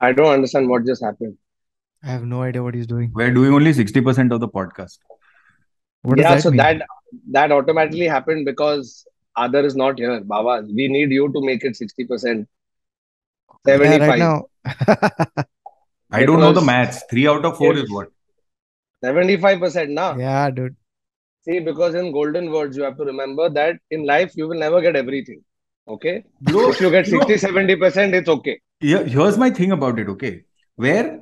I don't understand what just happened. I have no idea what he's doing. We're doing only 60% of the podcast. What yeah, that so mean? that that automatically happened because Aadar is not here. Baba, we need you to make it 60%. Yeah, 75. right now. I don't know the Because- maths. Three out of four is what? 75% now. yeah, dude. See, because in golden words, you have to remember that in life, you will never get everything. Okay? Bro, If you get you 60, 70%, it's okay. Here, here's my thing about it, okay? Where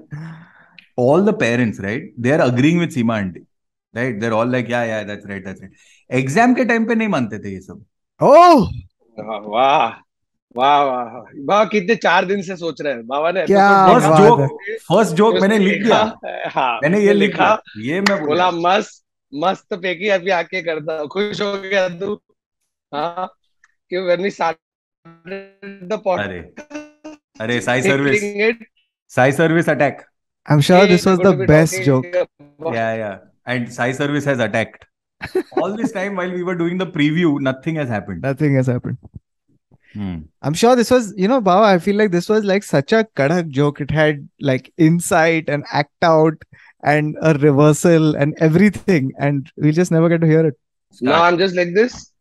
all the parents, right, they are agreeing with Seema aunty. Right? They're all like, yeah, yeah, that's right, that's right. Exam के time पे नहीं मानते थे ये सब Oh, वाह वाह वाह वाह कितने चार दिन से सोच रहे हैं बाबा ने क्या फ़र्स्ट है। जोक फ़र्स्ट जोक मैंने लिख दिया हाँ मैंने ये लिखा ये मैं बोला मस्त मस्त पेकी अभी आके करता खुश हो गया तू हाँ कि when we started the अरे Arey, service. It, Sai service attack. I'm sure this was the best joke. Yeah, yeah. And Sai service has attacked. All this time while we were doing the preview, nothing has happened. Nothing has happened. Hmm. I'm sure this was, you know, Baba, I feel like this was like such a kadak joke. It had like insight and act out and a reversal and everything. And we'll just never get to hear it. Start. Now I'm just like this.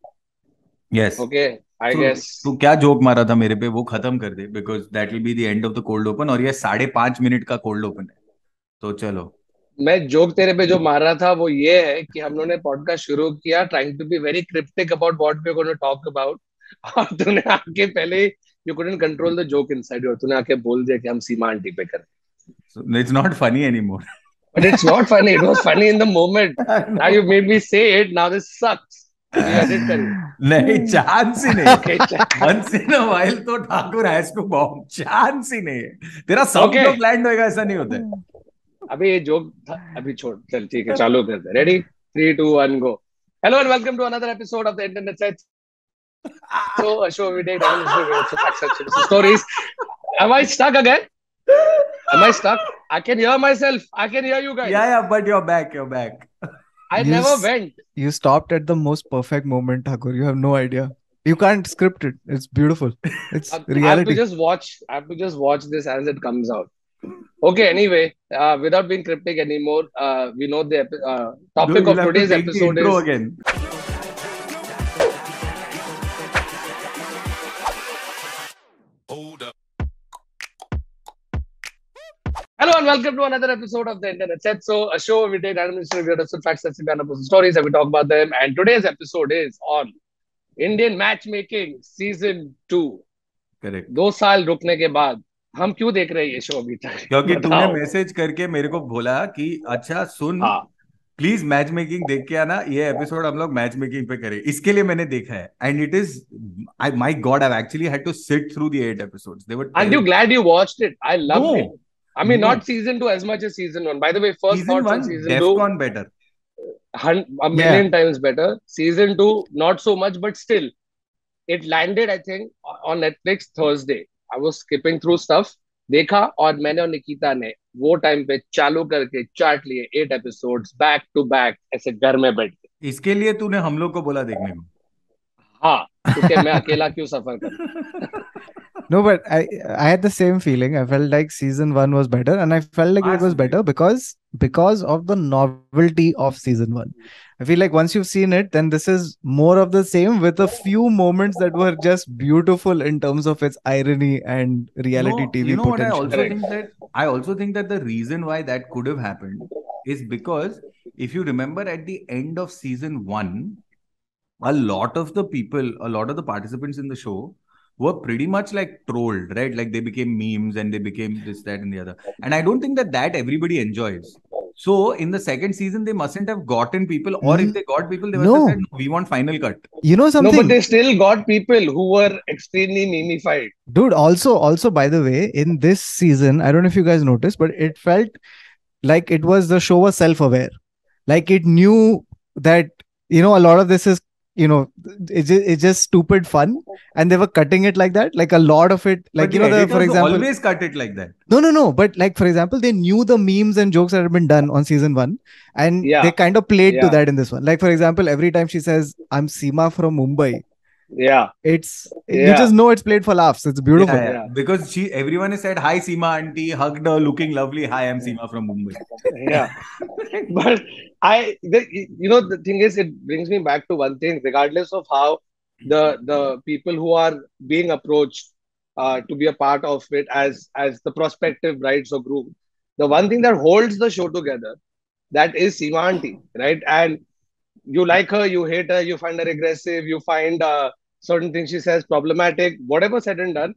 Yes. Okay. I तो- तू क्या joke मारा था मेरे पे? वो खत्म कर दे because that will be the end of the cold open और ये साढ़े पाँच मिनट का कोल्ड ओपन है। तो चलो। मैं जोक तेरे पे जो मार रहा था वो ये है कि हम लोगों ने पॉडकास्ट शुरू किया trying to be very cryptic about what we are going to talk about और तूने आके पहले you couldn't control the joke inside your तूने आके बोल दिया कि हम सीमा आंटी पे करें। It's not funny anymore but it's not funny it was funny in the moment now you made me say it now this सक्स नहीं चांस ही नहीं वंस इन अ तो Thakur has to bomb chance ही नहीं है। तेरा सब Okay. लोग land होएगा ऐसा नहीं होता है। अभी ये जोक था अभी छोड़। चल ठीक है चालू करते हैं। Ready three two one go hello and welcome to another episode of the internet set so a show we take down so facts and stories. Am i stuck again? Am i stuck? I can hear myself. I can hear you guys. Yeah yeah but you're back you're back. I You never s- went You stopped at the most perfect moment, Thakur. You have no idea. You can't script it. It's beautiful. It's I, I have to reality. just watch i have to just watch this as it comes out okay anyway uh, without being cryptic anymore uh, we know the epi- uh, topic Dude, of you'll to today's episode is again Hello and welcome to another episode of the Internet Set. So, a show where we take random history, review of facts, and of stories, and we talk about them. And today's episode is on Indian matchmaking season two. Correct दो साल रुकने के बाद हम क्यों देख रहे हैं ये शो अभी तक क्योंकि तूने मैसेज करके मेरे को बोला कि अच्छा सुन हाँ प्लीज़ मैच मेकिंग देख के आना ये एपिसोड हम लोग मैच मेकिंग पे करें इसके लिए मैंने देखा है and it is I my god I actually had to sit through the eight episodes they were Aren't you glad you watched it? I loved No. I mean, No. not season two as much as season one. By the way, first season thoughts 1 on season two, defcon better hun- a million yeah. times better. Season two, not so much, but still, it landed. I think on Netflix Thursday. I was skipping through stuff. देखा और मैंने और निकिता ने वो time पे चालू करके चाट लिए eight episodes back to back ऐसे घर में बैठ के इसके लिए तूने हम लोग को बोला देखने को हाँ क्योंकि मैं अकेला क्यों सफ़र करूँ No, but I I had the same feeling. I felt like season one was better, and I felt like it was better because because of the novelty of season one. I feel like once you've seen it, then this is more of the same with a few moments that were just beautiful in terms of its irony and reality No, TV you know what I also Correct. think that I also think that the reason why that could have happened is because if you remember at the end of season one, a lot of the people, a lot of the participants in the show were pretty much like trolled, right? Like they became memes and they became this, that, and the other. And I don't think that that everybody enjoys. So in the second season, they mustn't have gotten people, or if Mm. they got people, they must have No. said, no, "We want final cut." You know something? no but they still got people who were extremely memeified dude. Also, also by the way, in this season, I don't know if you guys noticed, but it felt like it was the show was self-aware. Like it knew that you know a lot of this is you know it's just, it's just stupid fun and they were cutting it like that like a lot of it like But you know the, for example always cut it like that. no no no but like for example they knew the memes and jokes that had been done on season one and Yeah. they kind of played to that in this one like for example every time she says i'm seema from mumbai Yeah. It's you just know it's played for laughs. It's beautiful. Yeah, yeah. Yeah. Because she, everyone has said, "Hi, Seema auntie," hugged her, looking lovely. Hi, I'm Seema from Mumbai. yeah but i the, you know the thing is it brings me back to one thing regardless of how the the people who are being approached uh, to be a part of it as as the prospective brides or groom the one thing that holds the show together that is Seema auntie right and you like her you hate her you find her aggressive you find uh, certain things she says problematic whatever said and done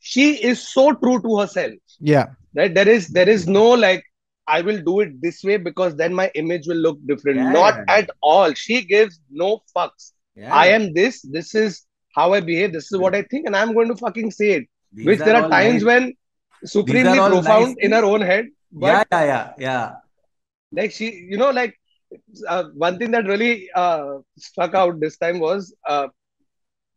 she is so true to herself. Yeah. right? There is there is no like i will do it this way because then my image will look different. Yeah, not yeah, yeah. at all. She gives no fucks. Yeah, i am this this is how i behave this is what i think and i'm going to fucking say it. These which there are all times nice- when supremely profound nice in her own head but Yeah, yeah, yeah, yeah. like she you know like uh, one thing that really uh, struck out this time was uh,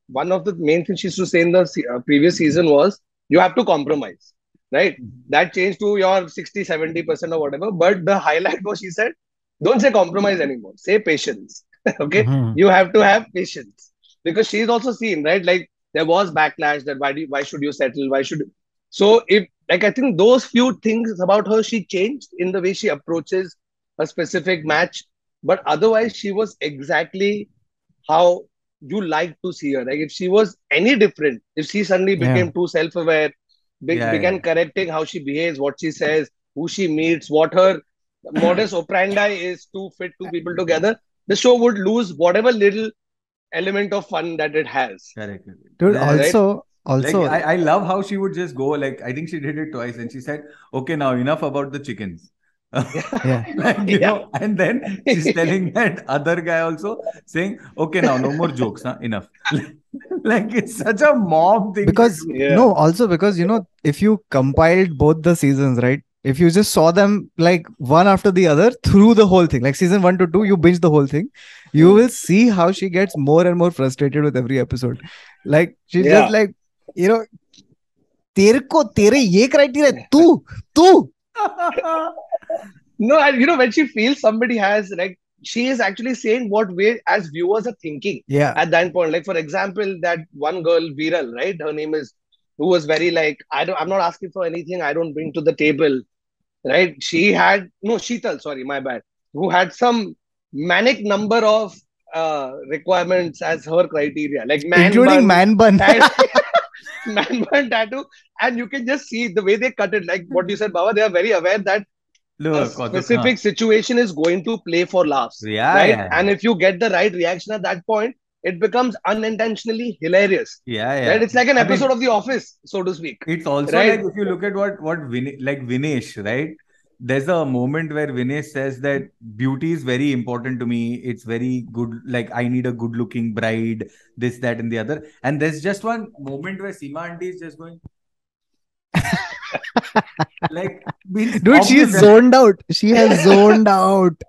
one of the main things she used to say in the uh, previous season was you have to compromise right? That changed to your 60 70% or whatever but the highlight was she said don't say compromise anymore say patience. Okay? Mhm. you have to have patience. Because she's also seen right? Like there was backlash that why do you, why should you settle? Why should so if like i think those few things about her she changed in the way she approaches a specific match but otherwise she was exactly how you like to see her like if she was any different if she suddenly Yeah. became too self-aware be- Yeah, began yeah. correcting how she behaves what she says who she meets what her modus operandi is to fit two people together the show would lose whatever little element of fun that it has Correct. Dude, Yeah, also Like, also I, I love how she would just go, like, I think she did it twice and she said, okay, now enough about the chickens. yeah. like, you Yeah. know, and then she's telling that other guy also saying, okay, now no more jokes, huh? enough. like, it's such a mob thing. to because do. Yeah. no also because you know if you compiled both the seasons right if you just saw them like one after the other through the whole thing like season 1 to 2 you binge the whole thing you will see how she gets more and more frustrated with every episode like she's Yeah. just like you know तेरे को तेरे ये criteria तू तू no and you know when she feels somebody has like she is actually saying what we as viewers are thinking yeah at that point. Like for example, that one girl, Viral, right? Her name is who was very like, I don't I'm not asking for anything, I don't bring to the table. Right? She had no Sheetal, sorry, my bad, who had some manic number of uh requirements as her criteria, like man including bun, man bun tat- man bun tattoo, and you can just see the way they cut it, like what you said, Baba, they are very aware that Look, Kautuk, specific situation is going to play for laughs Yeah, right yeah, and if you get the right reaction at that point it becomes unintentionally hilarious yeah, yeah. right it's like an I mean- episode of the office so to speak It's also Right. like if you look at what what Vin- like Vinesh, right? There's a moment where Vinesh says that beauty is very important to me. It's very good. Like I need a good-looking bride. This, that, and the other. And there's just one moment where Seema auntie is just going. like, dude, she is zoned out. She has zoned out.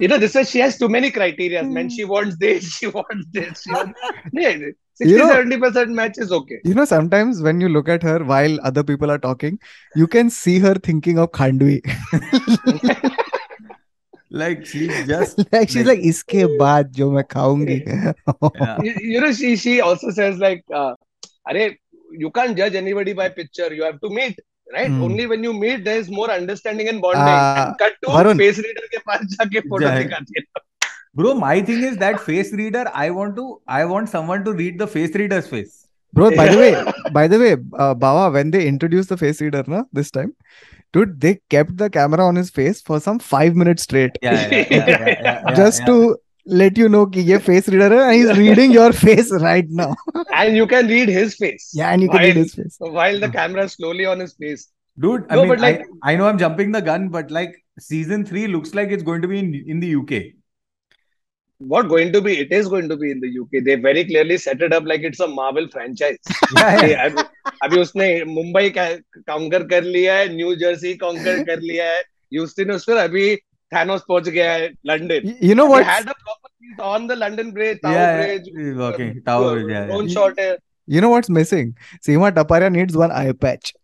You know, this is she has too many criteria. Hmm. Man, she wants this, she wants this. She wants... Yeah, 60 you know, 70% match is okay. You know, sometimes when you look at her while other people are talking, you can see her thinking of Khandvi. like she's just like she's like, iske baad jo main khaungi you, you know she she also says like uh, अरे you can't judge anybody by picture you have to meet right Hmm. only when you meet there is more understanding and bonding Ah, and cut to Varun. face reader के पास जाके photo जाए. दिखाती है Bro, my thing is that face reader. I want to. I want someone to read the face reader's face. bro by the way by the way uh, bawa when they introduced the face reader na this time dude they kept the camera on his face for some 5 minutes straight Yeah, yeah, yeah, yeah, yeah, yeah, just yeah. to let you know कि ये face reader है and he's reading your face right now and you can read his face yeah and you can while, read his face while the camera is slowly on his face Dude, I No, mean, but like- I, I know I'm jumping the gun, but like season three looks like it's going to be in, in the UK. what going to be it is going to be in the UK they very clearly set it up like it's a Marvel franchise Yeah, अभी. अभी उसने मुंबई का काउंकर कर लिया है new Jersey काउंकर कर लिया है ह्यूस्टन उसने अभी Thanos, Portugal, London. You know what? Had the properties on the London Bridge, Tower yeah, Bridge. Working. Okay, Tower Bridge. Yeah, yeah. Shot you, you know what's missing? Seema Taparia needs one eye patch.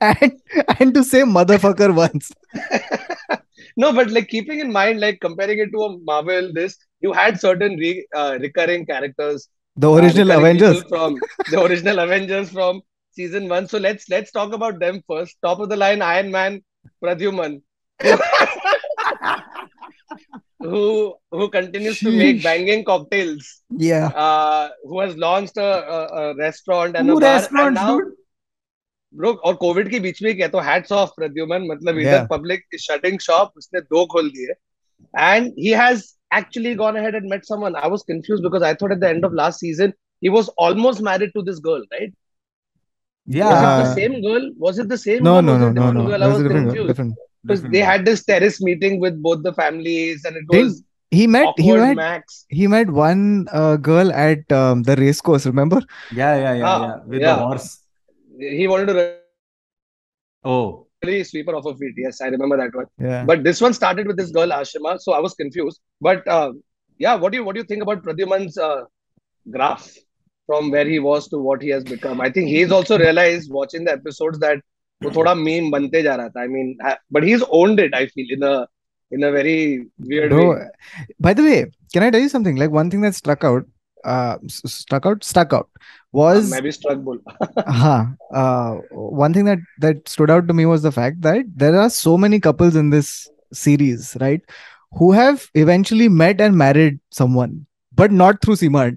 and and to say motherfucker once. no, but like keeping in mind, like comparing it to a Marvel, this you had certain re, uh, recurring characters. The uh, original uh, Avengers from the original Avengers from season one. So let's let's talk about them first. Top of the line, Iron Man Pradyuman. who who continues to make banging cocktails. Yeah. Uh, who has launched a, a, a restaurant and Two a bar. restaurants, and now, dude. Bro और Covid के बीच में क्या तो hats off Pradyuman मतलब Yeah. इधर public shutting shop उसने दो खोल दिए and he has actually gone ahead and met someone i was confused because i thought at the end of last season he was almost married to this girl right Yeah. was it the same girl was it the same No, one? no, no, no, different no. girl? That i was was a different, confused different. because they had this terrace meeting with both the families and it Didn't- was He met. He met. max He met one uh, girl at um, the race course. Remember? Yeah, yeah, yeah, Ah, yeah. With yeah. the horse. he wanted to Oh. really sweep her off her feet yes i remember that one Yeah. But this one started with this girl Ashima, so I was confused. But uh, yeah, what do you what do you think about Pradyuman's uh, graph from where he was to what he has become? I think he's also realized watching the episodes that वो थोड़ा meme बनते जा रहा था. I mean, ha- but he's owned it. I feel in a in a very weird Bro, way. by the way, can I tell you something? Like one thing that struck out, uh, s- struck out, stuck out was मैं भी struck बोल. huh, uh, one thing that that stood out to me was the fact that there are so many couples in this series, right, who have eventually met and married someone, but not through Seema.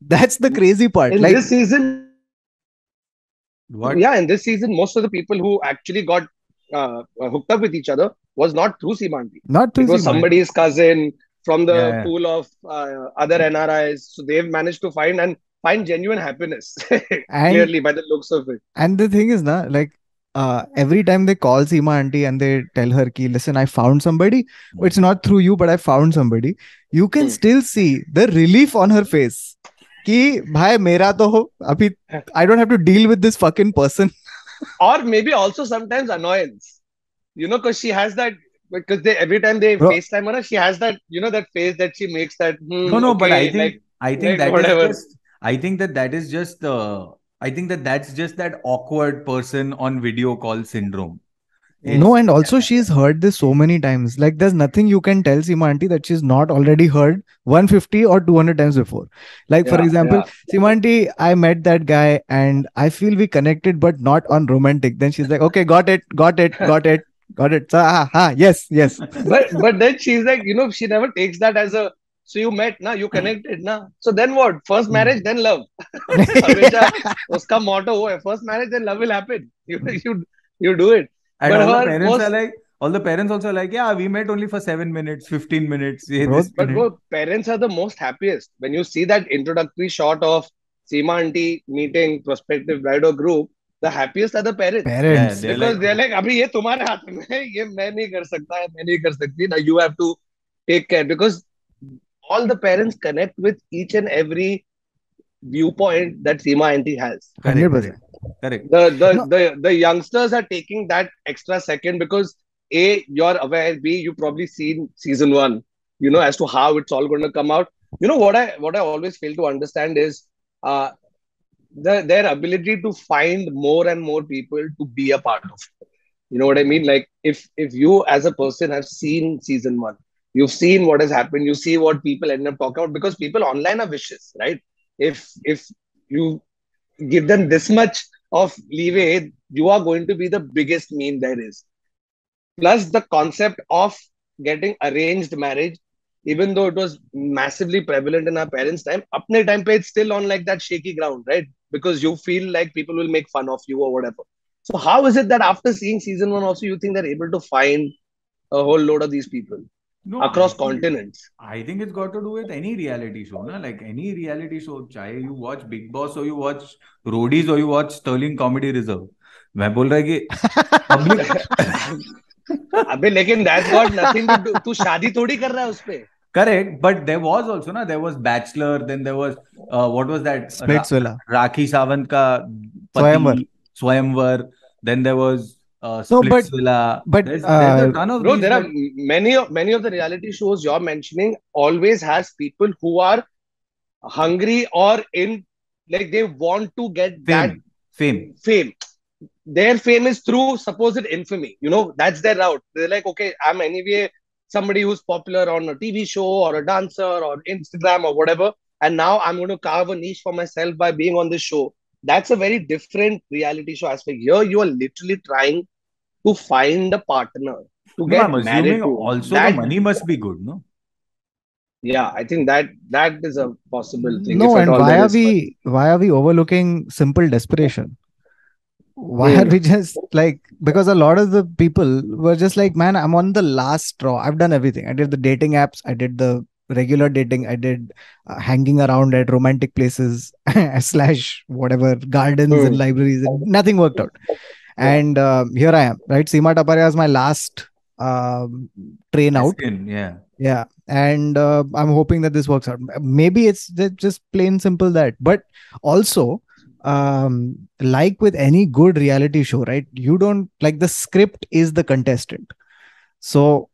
That's the crazy part. in like, this season, What? yeah, in this season, most of the people who actually got uh, hooked up with each other was not through Seemanti. not through it was Seema somebody's cousin from the yeah. pool of uh, other NRIs. So they've managed to find and find genuine happiness And clearly by the looks of it. And the thing is, na, like uh, every time they call Seema auntie and they tell her, ki, listen, I found somebody. It's not through you, but I found somebody. You can Hmm. still see the relief on her face. Ki, bhai, mera to ho. Abhi, I don't have to deal with this fucking person. Or maybe also sometimes annoyance. You know, because she has that because they every time they Bro. FaceTime her, she has that, you know, that face that she makes that hmm, No, no, but I think like I think like, that is whatever. just I think that that is just uh, I think that that's just that awkward person on video call syndrome. No, and also she's heard this so many times. Like, there's nothing you can tell Seema auntie that she's not already heard 150 or 200 times before. Like, for example, yeah. Seema auntie, I met that guy and I feel we connected, but not on romantic. Then she's like, okay, got it, got it, got it, got it. So, ah, ah, yes, yes. but but then she's like, you know, she never takes that as a so you met ना you connected ना so then what first Hmm. marriage then love हमेशा उसका motto वो है first marriage then love will happen you you you do it And But all the her parents most- are like, all the parents also are like, yeah, we met only for seven minutes, 15 minutes. Yeah, Bro, this but minute. bro parents are the most happiest when you see that introductory shot of Seema auntie meeting prospective bride or group the happiest are the parents Parents. They're because like- they're like अभी ये तुम्हारे हाथ में है ये मैं नहीं कर सकता है मैं नहीं कर सकती now you have to take care because all the parents connect with each and every viewpoint that Seema auntie has Correct, 100%. correct, correct. the the, No. the the youngsters are taking that extra second because a you're aware b you probably seen season one you know as to how it's all going to come out you know what i what i always fail to understand is uh the their ability to find more and more people to be a part of you know what i mean like if if you as a person have seen season one you've seen what has happened you see what people end up talking about because people online are vicious right if if you give them this much of leeway, you are going to be the biggest meme there is. Plus, the concept of getting arranged marriage, even though it was massively prevalent in our parents' time, apne time pe it's still on like that shaky ground, right? Because you feel like people will make fun of you or whatever. So, how is it that after seeing season one, also you think they're able to find a whole load of these people No, across I think- continents? I think it's got to do with any reality show, na? Like any reality show, चाहे you watch Big Boss or you watch Roadies or you watch Sterling Comedy Reserve. मैं बोल रहा है कि public अबे लेकिन that's got nothing to do. तू शादी थोड़ी कर रहा है उस पे correct, but there was also na there was Bachelor, then there was uh, what was that? Splitsvilla. Ra- Rakhi Sawant ka pati, Swayamvar. Swayamvar. Then there was uh, No, but- Splitsvilla. but, there's, there's a uh, ton of Bro, these there are many of many of the reality shows you're mentioning always has people who are hungry or in like they want to get that fame, fame. fame. Their fame is through supposed infamy. You know, that's their route. They're like, okay, I'm anyway somebody who's popular on a TV show or a dancer or Instagram or whatever. And now I'm going to carve a niche for myself by being on this show. That's a very different reality show aspect. Here, you are literally trying to find a partner to No, get I'm married assuming to. also That- the money must be good, no? Yeah, I think that that is a possible thing. No, and why are is we why are we overlooking simple desperation? Why are Hmm. we just like because a lot of the people were just like, man, I'm on the last straw. I've done everything. I did the dating apps. I did the regular dating. I did uh, hanging around at romantic places slash whatever gardens and Hmm. libraries, and nothing worked out. And um, here I am, right? Seema Taparia is my last um, train out. Skin, yeah. Yeah, and uh, I'm hoping that this works out. Maybe it's just plain simple that, but also, um, like with any good reality show, right? You don't like the script is the contestant. So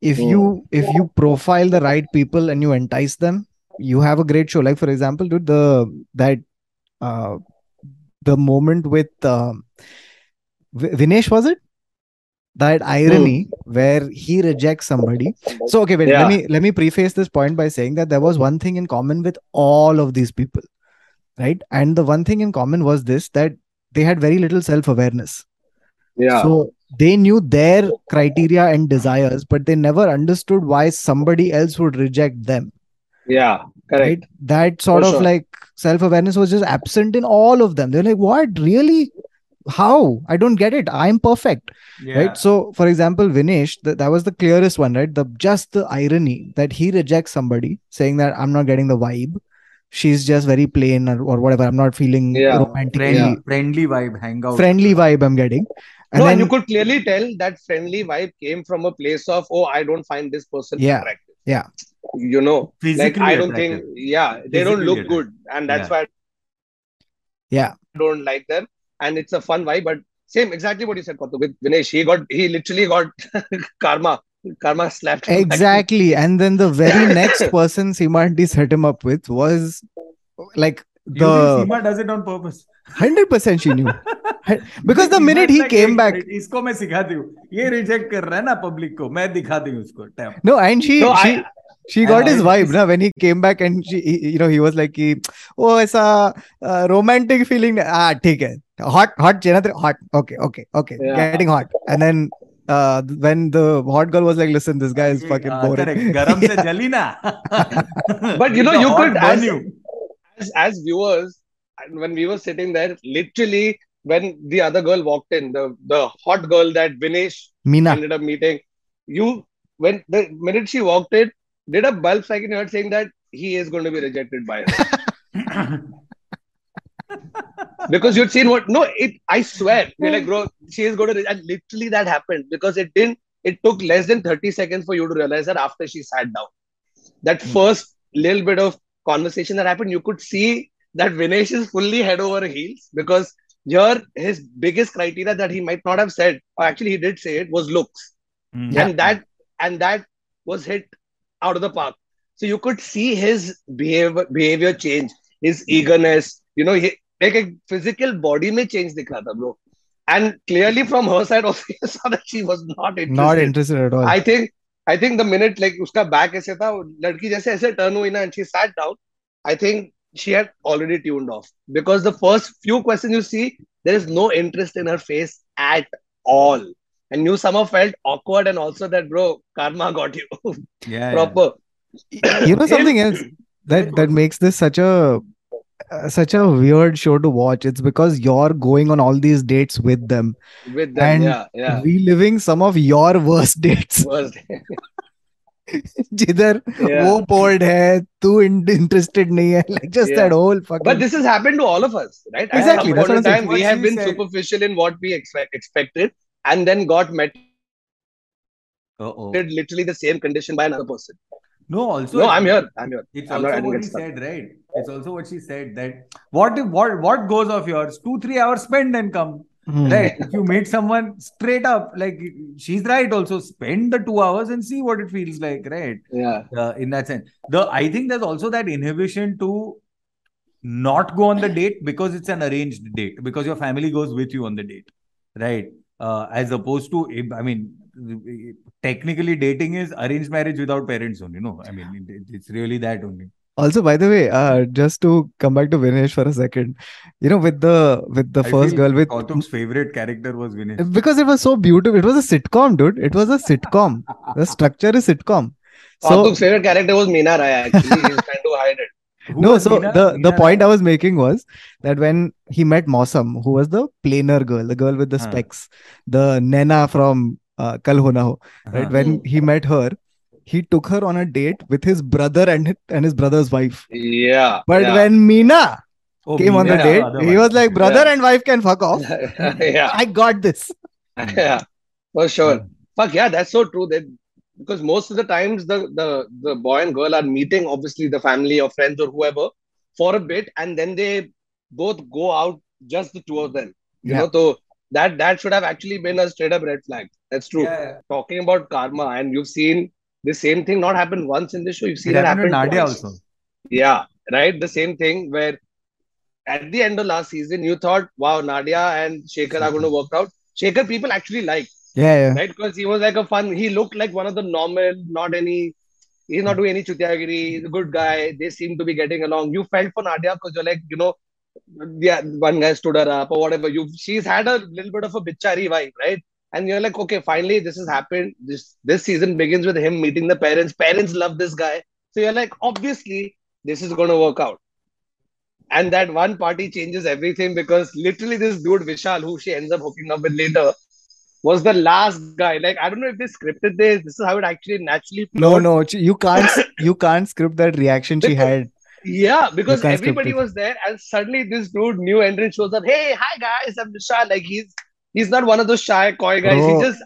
if you if you profile the right people and you entice them, you have a great show. Like for example, dude, the that uh the moment with um, Vi- Vinesh was it? That hmm. irony where he rejects somebody. So okay, wait, Yeah. let me let me preface this point by saying that there was one thing in common with all of these people, right? And the one thing in common was this that they had very little self-awareness. Yeah. So they knew their criteria and desires, but they never understood why somebody else would reject them. yeah. Correct. Right? That sort For of sure. like self-awareness was just absent in all of them. They're like, what? Really? How? I don't get it. I'm perfect. Yeah. Right. So, for example, Vinesh, th- that was the clearest one, right? The just the irony that he rejects somebody saying that I'm not getting the vibe. She's just very plain or, or whatever. I'm not feeling Yeah. romantically friendly, friendly vibe, hangout. friendly vibe I'm getting. And no, then and you could clearly tell that friendly vibe came from a place of, oh, I don't find this person Yeah. attractive. Yeah. You know, Physically like I don't attractive. think, yeah, they don't look attractive. good, and that's Yeah. why Yeah. Don't like them And it's a fun vibe, but same exactly what you said, Kautuk, with Vinesh. He got, he literally got karma, karma slapped. him back. exactly. And then the very next person Simanti set him up with was like You think the Seema does it on purpose? hundred percent she knew. Because the Seema minute is he like, came "एक back, minute, इसको मैं सिखाती हूँ ये reject कर रहा है ना पब्लिक को मैं दिखाती हूँ उसको Tap. no, and she got and his vibe na when he came back and she you know he was like oh it's a uh, romantic feeling. Ah theek hot hot jenatra hot okay okay okay yeah. getting hot. And then uh, when the hot girl was like listen this guy is fucking boring. Correct. but you know you could as, as as viewers when we were sitting there literally when the other girl walked in the the hot girl that Vinesh Meena. ended up meeting you when the minute she walked in did a bulb strike in your head saying that he is going to be rejected by her? because you'd seen what, no, it, I swear, you're like, bro, she is going to, and literally that happened because it didn't, it took less than 30 seconds for you to realize that after she sat down. That first little bit of conversation that happened, you could see that Vinesh is fully head over heels because here his biggest criteria that he might not have said, or actually he did say it, was looks. Mm. And that and that was hit out of the park. So you could see his behavior behavior change, his eagerness, you know, he like a physical body may change dikh raha tha, bro. And clearly from her side also you saw that she was not interested. not interested at all I think I think the minute like उसका back ऐसे था लड़की जैसे ऐसे turn हुई ना and she sat down I think she had already tuned off because the first few questions you see there is no interest in her face at all and you somehow felt awkward and also that bro karma got you yeah, proper you know something else that that makes this such a uh, such a weird show to watch it's because you're going on all these dates with them with them And yeah yeah reliving some of your worst dates Worst. जिधर Yeah. वो bored है तू interested नहीं है like just Yeah. that whole fucking But this has happened to all of us, right? At Exactly, some that's point in what I'm saying. time, we what have she been said. superficial in what we expect, expected, and then got met Uh-oh. literally the same condition by another person. No, also No, I'm here. I'm here. It's I'm also didn't what get he said, right? It's also what she said that what if what what goes of yours? Two three hours spend and come. Hmm. Right? if you meet someone straight up, like she's right. Also spend the two hours and see what it feels like, right? Yeah. Uh, in that sense, the I think there's also that inhibition to not go on the date because it's an arranged date because your family goes with you on the date, right? Uh, as opposed to, I mean, technically dating is arranged marriage without parents only. No, I mean it, it's really that only. Also, by the way, uh, just to come back to Vinesh for a second, you know, with the with the I first feel girl with Kautuk's favorite character was Vinesh. because it was so beautiful. It was a sitcom, dude. It was a sitcom. the structure is sitcom. So Kautuk's favorite character was Meena Rai, actually. He's trying to hide it. Who no, so Meena- the the point I was making was that when he met Mosam, who was the plainer girl, the girl with the Huh. specs, the Naina from uh, Kal Ho Na Ho, right? When he met her, he took her on a date with his brother and his, and his brother's wife. Yeah. But yeah. when Meena Oh, came on the date, other he was like, "Brother Yeah. and wife can fuck off. yeah. I got this." yeah. For sure. Fuck yeah, that's so true. That because most of the times the the the boy and girl are meeting, obviously the family or friends or whoever, for a bit, and then they both go out, just the two of them. You Yeah. know, so that that should have actually been a straight up red flag. That's true. Yeah, yeah. Talking about karma, and you've seen the same thing not happen once in the show. You've seen It it, happened happen Nadia twice. also. Yeah, right. The same thing where at the end of last season, you thought, wow, Nadia and Shekhar are going to work out. Shekhar people actually like, Yeah, yeah. right? Because he was like a fun, he looked like one of the normal, not any, he's not hmm. doing any chutiagiri, he's a good guy. They seem to be getting along. You felt for Nadia because you're like, you know, yeah, one guy stood her up or whatever. You, she's had a little bit of a bichari vibe, right? And you're like, okay, finally this has happened. This this season begins with him meeting the parents. Parents love this guy. So you're like, obviously, this is going to work out. And that one party changes everything because literally this dude Vishal, who she ends up hooking up with later, was the last guy. Like I don't know if they scripted this. This is how it actually naturally No, flowed. no, ch- you can't you can't script that reaction she Because- had. Yeah, because can't script everybody it. was there, and suddenly this dude, new entrant, shows up. Hey, hi guys, I'm Vishal. Like he's he's not one of those shy, coy guys. Bro. He just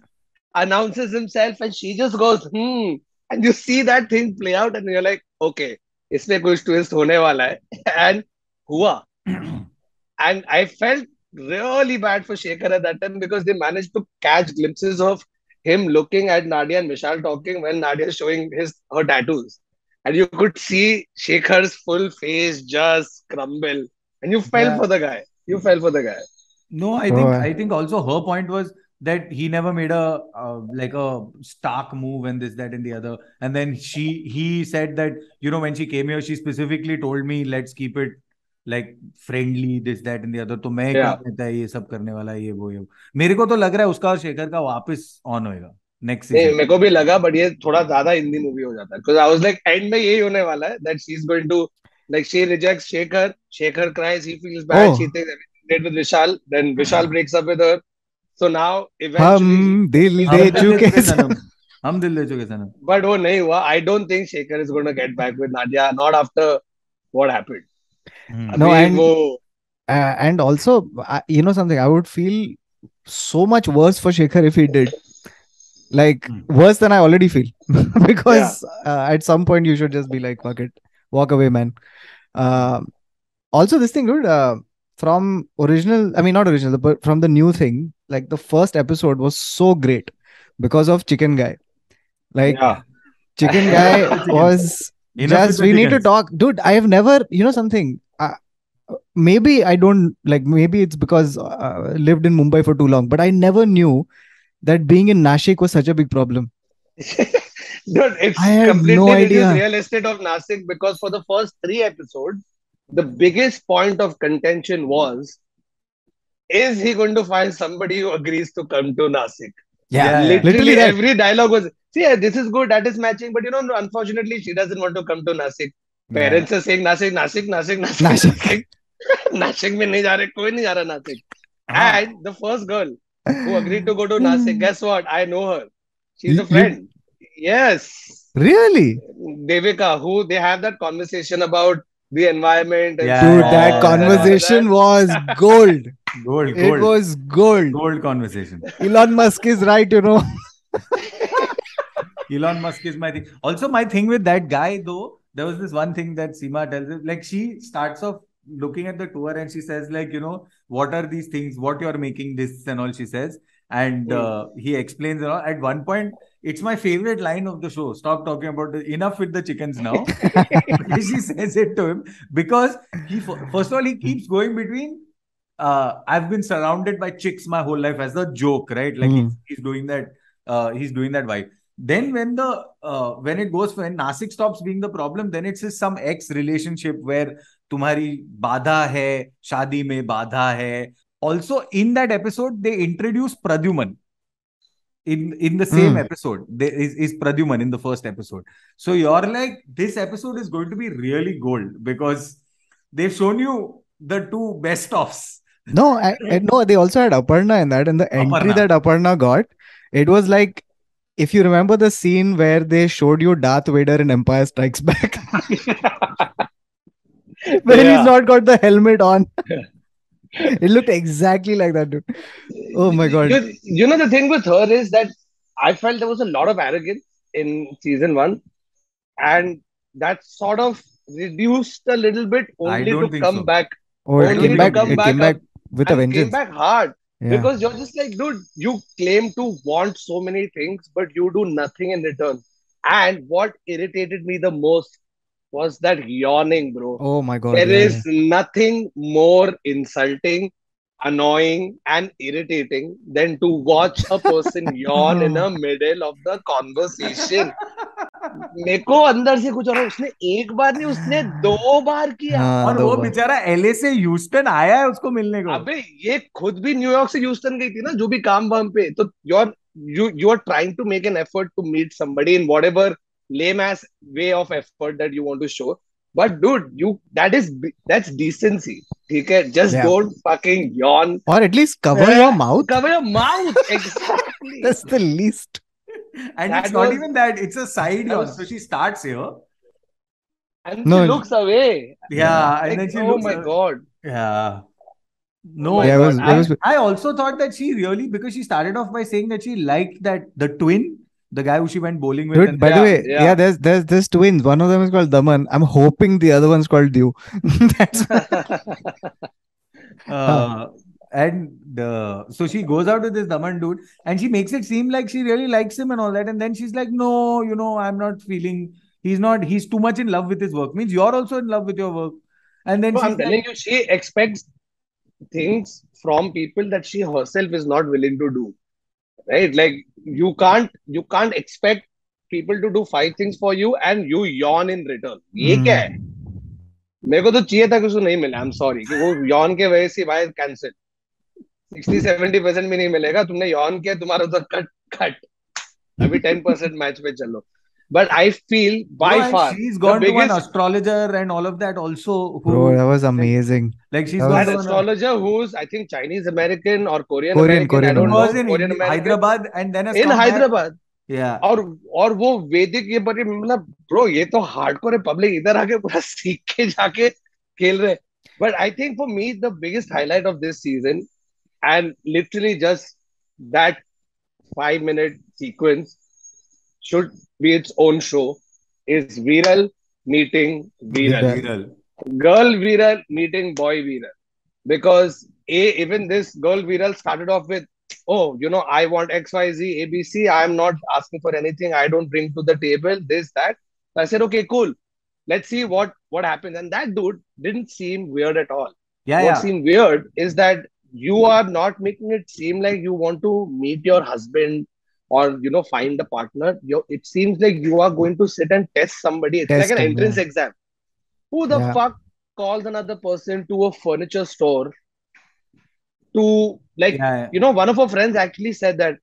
announces himself, and she just goes, hmm. And you see that thing play out, and you're like, okay, इसमें कुछ twist होने वाला है. And हुआ. And I felt really bad for Shekhar at that time because they managed to catch glimpses of him looking at Nadia and Vishal talking when Nadia is showing his her tattoos. And you could see Shekhar's full face just crumble. And you fell Yeah. for the guy. You fell for the guy. No, I Oh, think I- I think also her point was that he never made a uh, like a stark move and this that and the other and then she he said that you know when she came here she specifically told me let's keep it like friendly this that and the other तो मैं क्या कहता है ये सब करने वाला है ये वो ये मेरे को तो लग रहा है उसका और शेखर का वापस ऑन होएगा नेक्स्ट सीज़न मेरे को भी लगा बट ये थोड़ा ज़्यादा हिंदी मूवी हो जाता है। Because I was like and में यही होने वाला है that she is going to like she rejects Shekhar Shekhar cries he feels bad. She thinks everything with Vishal then Vishal breaks up with her. So now eventually हम दिल दे चुके सनम। हम दिल दे चुके सनम। But वो नहीं हुआ। I don't think Shekhar is going to get back with Nadia not after what happened. No, and, uh, and also, uh, you know something, I would feel so much worse for Shekhar if he did. Like, worse than I already feel. because yeah. uh, at some point, you should just be like, fuck it, walk away, man. Uh, also, this thing, dude, uh, from original, I mean, not original, but from the new thing, like the first episode was so great because of Chicken Guy. Like, yeah. Chicken Guy was. Just we need to talk dude i have never you know something maybe i don't like maybe it's because uh, lived in mumbai for too long but i never knew that being in nashik was such a big problem Dude, it's I had completely no reduced idea. real estate of Nasik because for the first three episodes, the biggest point of contention was is he going to find somebody who agrees to come to Nasik? Yeah, yeah. Literally, Literally that. every dialogue was, see, yeah, this is good, that is matching, but you know, unfortunately, she doesn't want to come to Nasik. Parents are saying Nasik, Nasik, Nasik, Nasik, Nasik. Nasik में नहीं जा रहे, कोई नहीं जा रहा Nasik. हाँ. And the first girl who agreed to go to Nasik, guess what? I know her. She's You- a friend. Yes. really Devika, who they have that conversation about the environment. And Yeah, dude yeah, that yeah, conversation that. was gold gold it gold was gold gold conversation elon musk is right you know Elon Musk is my thing. Also, my thing with that guy, though, there was this one thing that Seema tells us. Like, she starts off looking at the tour and she says, like, you know, what are these things? What you're making this and all, she says. And uh, he explains, you know, at one point, it's my favorite line of the show. Stop talking about the enough with the chickens now. she says it to him because he, first of all, he keeps going between. Uh, I've been surrounded by chicks my whole life as a joke, right? Like Hmm. he's, he's doing that uh, he's doing that wife. Then when the uh, when it goes when Nasik stops being the problem, then it's some ex relationship where तुम्हारी बाधा है शादी में बाधा है also in that episode they introduce pradyuman in in the same Hmm. episode there is, is pradyuman in the first episode so you're like this episode is going to be really gold because they've shown you the two best offs No, I, I- no, they also had Aparna in that, and the entry Aparna. that Aparna got, it was like if you remember the scene where they showed you Darth Vader in Empire Strikes Back, where Yeah. he's not got the helmet on. it looked exactly like that, dude. Oh my god. You, you know, the thing with her is that I felt there was a lot of arrogance in season one, and that sort of reduced a little bit only to come so. back Oh, it only came to back. come It back came back with a and came vengeance. back hard Yeah. because you're just like, dude, you claim to want so many things, but you do nothing in return. And what irritated me the most was that yawning, bro. Oh my god. There yeah, is nothing more insulting, annoying, and irritating than to watch a person yawn in the middle of the conversation. मेरे को अंदर से कुछ और उसने एक बार नहीं उसने दो बार किया हाँ, और वो बेचारा एलए से ह्यूस्टन आया है उसको मिलने को अबे ये खुद भी न्यूयॉर्क से ह्यूस्टन गई थी ना जो भी काम वाम पे तो you're you you are trying to make an effort to meet somebody in whatever lame ass way of effort that you want to show. But dude you that is that's decency. Okay? Just yeah. don't fucking yawn. Or at least cover your mouth. Cover your mouth exactly. That's the least. And that it's was, not even that it's a side yawn so she starts here. And no, she looks away. Yeah like, and then she oh my away. god. Yeah. No, yeah, I, was, I, was, I, also thought that she really because she started off by saying that she liked that the twin the guy who she went bowling with. Dude, and by the way, yeah. yeah. there's there's there's twins. One of them is called Daman. I'm hoping the other one's called Diu. That's uh, and the so she goes out with this Daman dude and she makes it seem like she really likes him and all that. And then she's like, No, you know, I'm not feeling he's not he's too much in love with his work. Means you're also in love with your work. And then no, she's I'm telling like, you she expects things from people that she herself is not willing to do right like you can't you can't expect people to do five things for you and you yawn in return ये क्या है मेरे को तो चाहिए था कि उसको नहीं मिला आई एम सॉरी कि वो yawn के वजह से भाई कैंसिल 60 70 परसेंट भी नहीं मिलेगा तुमने yawn किया तुम्हारा तो कट कट अभी 10 परसेंट मैच पे चलो but I feel No, bye and far she's the gone to one biggest astrologer and all of that also. Who, Bro, that was amazing. like she's that gone was- an to one- astrologer who's I think Chinese American or Korean Korean- American I Korean don't Who know was in Korean American Hyderabad and then has in come back. Hyderabad Yeah. और और वो वैदिक ये बड़ी मतलब bro ये तो hardcore है पब्लिक इधर आके पूरा सीख के जाके खेल रहे but I think for me the biggest highlight of this season and literally just that five minute sequence should be its own show is Viral meeting Viral. Viral. Girl Viral meeting boy Viral. Because A, even this girl Viral started off with, oh, you know, I want XYZ, ABC. I'm not asking for anything. I don't bring to the table this, that. So I said, okay, cool. Let's see what what happens. And that dude didn't seem weird at all. Yeah, what yeah. seemed weird is that you are not making it seem like you want to meet your husband or you know find a partner you it seems like you are going to sit and test somebody. It's like an entrance yeah. exam. Who the yeah. fuck calls another person to a furniture store to like yeah, you know one of our friends actually said that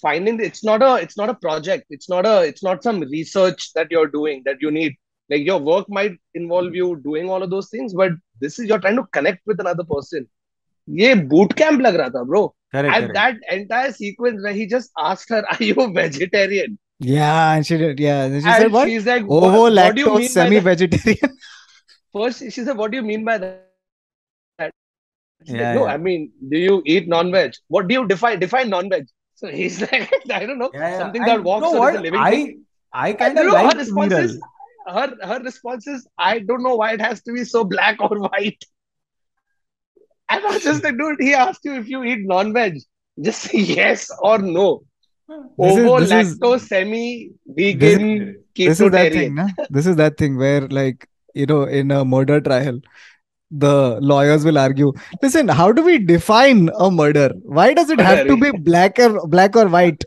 finding it's not a it's not a project. It's not a it's not some research that you're doing that you need. Like your work might involve you doing all of those things but this is you're trying to connect with another person. ये boot camp lag raha tha bro. Correct, and correct. that entire sequence where he just asked her are you a vegetarian Yeah, and she did. Yeah, and she and said what? she's like Ovo what, what do you lactose mean by that? semi-vegetarian. first she said what do you mean by that She's Yeah, like, no yeah. I mean do you eat non-veg what do you define define non-veg so he's like I don't know Yeah, something that walks you know or is a what? living I thing I kind of know, her like response is her her response is I don't know why it has to be so black or white. And I was just like, dude, he asked you if you eat non-veg. Just say yes or no. This is- Ovo this is- lacto semi vegan this is that thing, ketotarian. na? This is that thing where, like, you know, in a murder trial, the lawyers will argue. Listen, how do we define a murder? Why does it have to be black or black or white?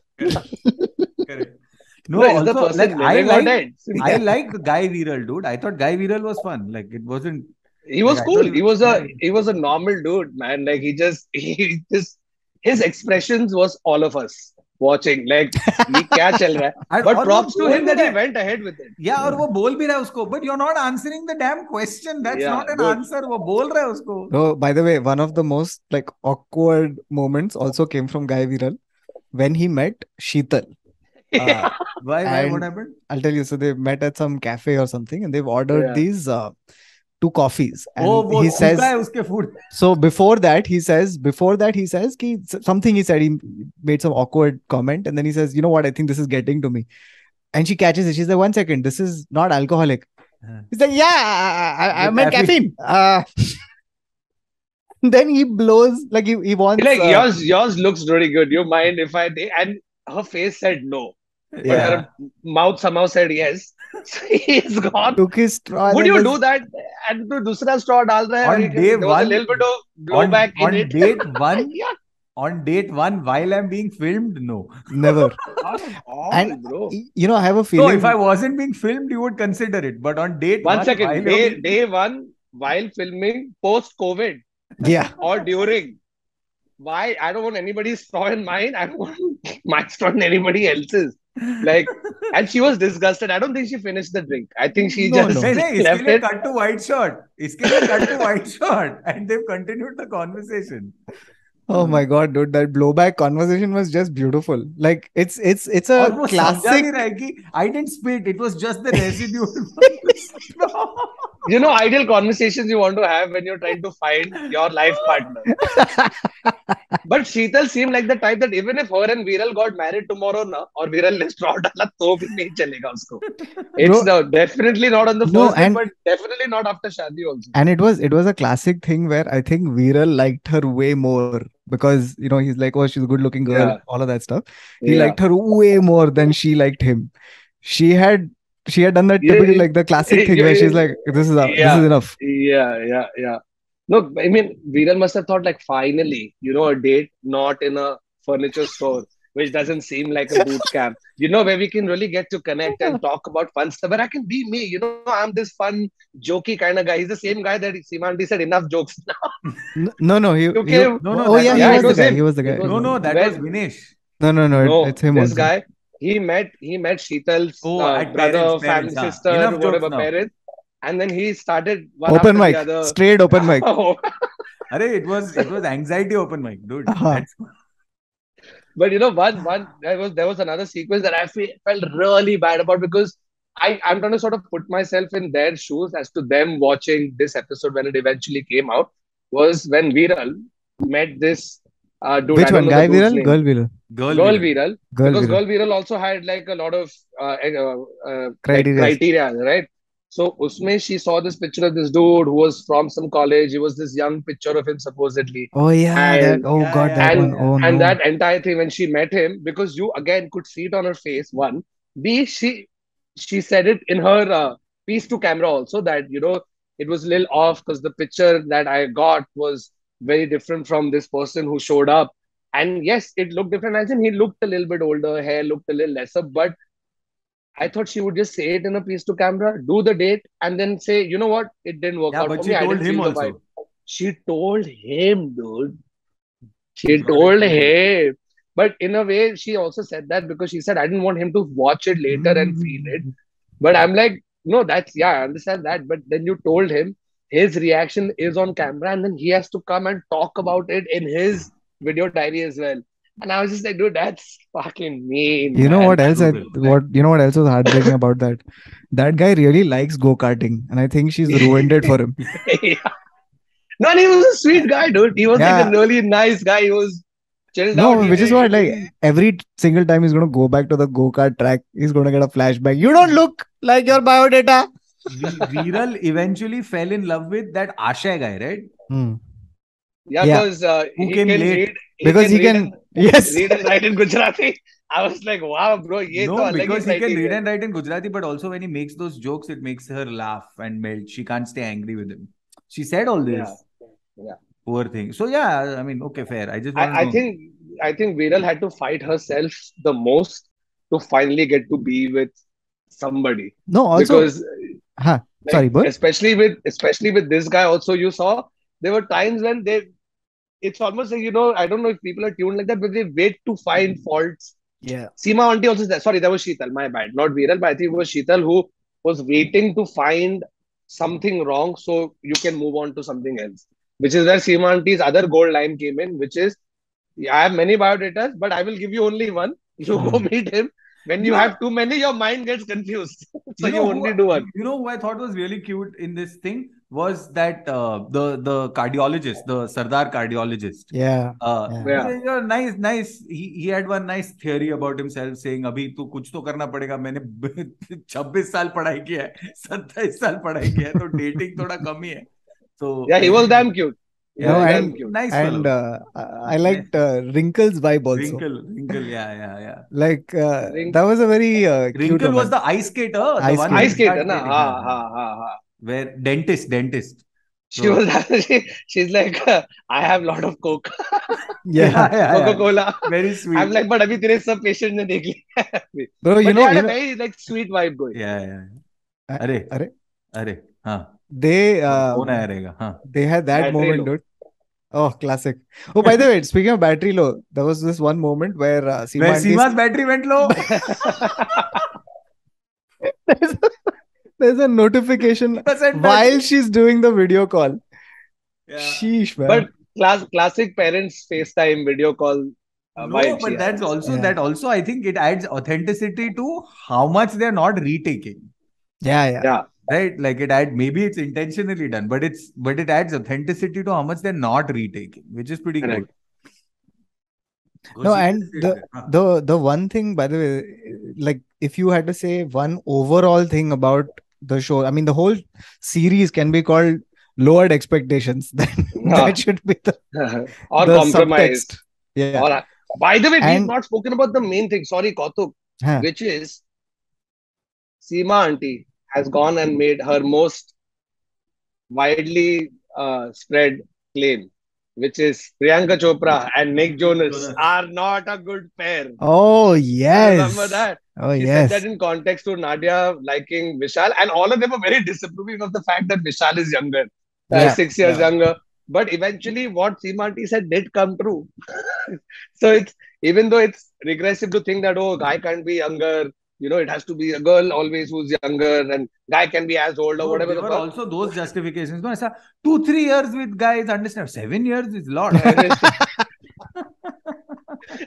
No, No, is the also, person like, I like, dead? I liked Guy Viral, dude. I thought Guy Viral was fun. Like, it wasn't He was Like, I cool. thought He it was was- a yeah. he was a normal dude, man. Like he just he just his expressions was all of us watching. Like ये क्या चल रहा है? And But और वो props to बोल him भी that he रहा है. went ahead with it. Yeah, और वो बोल भी रहा है उसको. But you're not answering the damn question. That's Yeah, not an good. answer. वो बोल रहा है उसको. Oh, by the way, one of the most like awkward moments also came from Guy Viral when he met Sheetal. Yeah. Why? Why? What And- happened? I'll tell you. So they met at some cafe or something, and they've ordered Yeah. these uh, two coffees. And he says so before that he says before that he says ki, something he said he made some awkward comment and then he says you know what? I think this is getting to me. And she catches it. She's like one second this is not alcoholic. Uh, he's like yeah i, I, I caffeine, uh, then he blows like he, he wants like uh, yours yours looks really good. You mind if i and her face said no. But her mouth somehow said yes. he's gone. Took his straw. Would you was... do that? And to dusra straw dal rahe On day one, a little bit of blowback on, on it. date one. yeah. On date one, while I'm being filmed, no, never. oh, and bro. you know, I have a feeling. No, if I wasn't being filmed, you would consider it. But on date one, one second, day, being... day one, while filming, post COVID, yeah, or during, why I don't want anybody's straw in mine. I don't want my straw in anybody else's like and she was disgusted. I don't think she finished the drink. I think she no, just no. Hey, left it. cut to white shirt iske liye cut to white shirt and they've continued the conversation. Oh my god dude that blowback conversation was just beautiful. Like it's it's it's a Almost classic i didn't spit. It was just the residue. you know, ideal conversations you want to have when you're trying to find your life partner. but Sheetal seemed like the type that even if her and Viral got married tomorrow, na, or Viral ne chalega usko. It's no, no, definitely not on the first no, and, day, but definitely not after Shadi also. And it was it was a classic thing where I think Viral liked her way more because you know he's like, oh, she's a good looking girl, yeah. all of that stuff. He yeah. liked her way more than she liked him. She had she had done that Yeah, typical yeah. like the classic Yeah, thing yeah, where she's like, this is enough, this Yeah. is enough. Yeah, yeah, yeah. No, I mean, Viral must have thought like finally, you know, a date not in a furniture store, which doesn't seem like a boot camp. You know, where we can really get to connect and talk about fun stuff. Where I can be me. You know, I'm this fun, jokey kind of guy. He's the same guy that Simanti said enough jokes now. No, no, he, Okay. he- No, no, oh yeah, was- he yeah, was the guy. him. He was the guy. no no that Well- was Vinesh No, no, no, it- No, it's him this also. guy. He met he met Sheetal's Oh, uh, brother, parents, family, parents, sister, Enough whatever now. parents, and then he started one Open after mic, the other. straight open mic. Oh, Arey, it was it was anxiety open mic dude Uh-huh. But you know, one one there was there was another sequence that I fe- felt really bad about because I I'm trying to sort of put myself in their shoes as to them watching this episode when it eventually came out was when Viral met this uh, dude. Which one? Guy Viral? name. Girl Viral? girl, Girl Viral. Viral. Girl because Viral. Girl Viral also had like a lot of uh, uh, uh, Criteria. criteria, right? So usme she saw this picture of this dude who was from some college. He was this young picture of him supposedly. Oh yeah, that, oh Yeah, god, that and one. Oh and no. that entire thing when she met him because you again could see it on her face one b she she said it in her uh, piece to camera also that you know it was a little off because the picture that i got was very different from this person who showed up and yes it looked different as in he looked a little bit older hair looked a little lesser but I thought she would just say it in a piece to camera, do the date, and then say, you know what, it didn't work yeah out but for she me. Told him also vibe. She told him, dude. She told him. But in a way, she also said that because she said, I didn't want him to watch it later and feel it. But I'm like, no, that's, yeah, I understand that. But then you told him his reaction is on camera and then he has to come and talk about it in his video diary as well. And I was just like, dude, that's fucking mean. You know man. what else? I, what you know what else was heartbreaking about that? That guy really likes go karting, and I think she's ruined it for him. yeah. No, and he was a sweet guy, dude. He was like a really nice guy. He was chilled No, out. Which is didn't- what like every single time he's gonna go back to the go kart track, he's gonna get a flashback. You don't look like your biodata. Vi- Viral eventually fell in love with that Asha guy right Hmm. Yeah, Yeah. because uh, Who he came can late? read Because he can and- yes. read and write in Gujarati. I was like, wow, bro, ye no because he can read and write in Gujarati but also when he makes those jokes it makes her laugh and melt she can't stay angry with him she said all this Yeah. Yeah. poor thing so yeah I mean okay fair I just I, I think I think Viral had to fight herself the most to finally get to be with somebody. No, also, because huh, like, sorry, but especially with especially with this guy also you saw there were times when they it's almost like you know I don't know if people are tuned like that but they wait to find mm. faults. Yeah, Seema auntie also there sorry that was Sheetal my bad not Viral but I think it was Sheetal who was waiting to find something wrong so you can move on to something else which is where Seema auntie's other gold line came in which is I have many biodatas but I will give you only one. You go hmm. meet him when you No. have too many your mind gets confused so you, know only who, do one You know who I thought was really cute in this thing was that uh, the the cardiologist, the Sardar cardiologist. yeah, Uh, Yeah. Yeah. you know, nice, nice. He he had one nice theory about himself, saying, "अभी तो कुछ तो करना पड़ेगा. मैंने 26 साल पढ़ाई किया है, 27 साल पढ़ाई किया है, तो dating थोड़ा कम ही है." So yeah he was damn cute Yeah, no, and, nice and uh, I liked uh, Wrinkles vibe also. Wrinkle, Wrinkle, yeah, yeah, yeah. Like uh, that was a very uh, Wrinkle was the ice skater, ice, the ice skater, na, ha, ha, ha, ha. Where dentist, dentist. She so, was she, she's like, uh, I have lot of coke. yeah, yeah, yeah Coca Cola. Yeah. Very sweet. I'm like, but abhi tere sab patient ne dekh liya. Bro, you but know, you know, very like sweet vibe going. Yeah, yeah. Arey, arey, arey, huh they uh, huh? they had that battery moment, low. dude. Oh, classic. Oh, by the way, speaking of battery low, there was this one moment where uh, Seema where Seema's battery went low. there's, a, there's, a, notification while she's doing the video call. Yeah. Sheesh, man. But class, classic parents FaceTime video call uh, no, but that's also yeah. that also I think it adds authenticity to how much they're not retaking. Yeah, yeah. Yeah right like it add maybe it's intentionally done but it's but it adds authenticity to how much they're not retaking which is pretty Correct. good No, and the the the one thing, by the way, like if you had to say one overall thing about the show, I mean, the whole series can be called lowered expectations. That, Yeah. that should be the, or the compromise subtext. Yeah. Or- by the way we've not spoken about the main thing sorry Kautuk Huh. which is Seema auntie has gone and made her most widely uh, spread claim, which is Priyanka Chopra and Nick Jonas Jonas. are not a good pair. Oh yes. Remember that? Oh He yes. said that in context to Nadia liking Vishal, and all of them were very disapproving of the fact that Vishal is younger, uh, Yeah, six years yeah. younger. But eventually, what Seema auntie said did come true. so it's even though it's regressive to think that oh, guy can't be younger, you know, it has to be a girl always who's younger, and guy can be as old or No, whatever. there were also those justifications no ऐसा two three years with guys understand seven years is a lot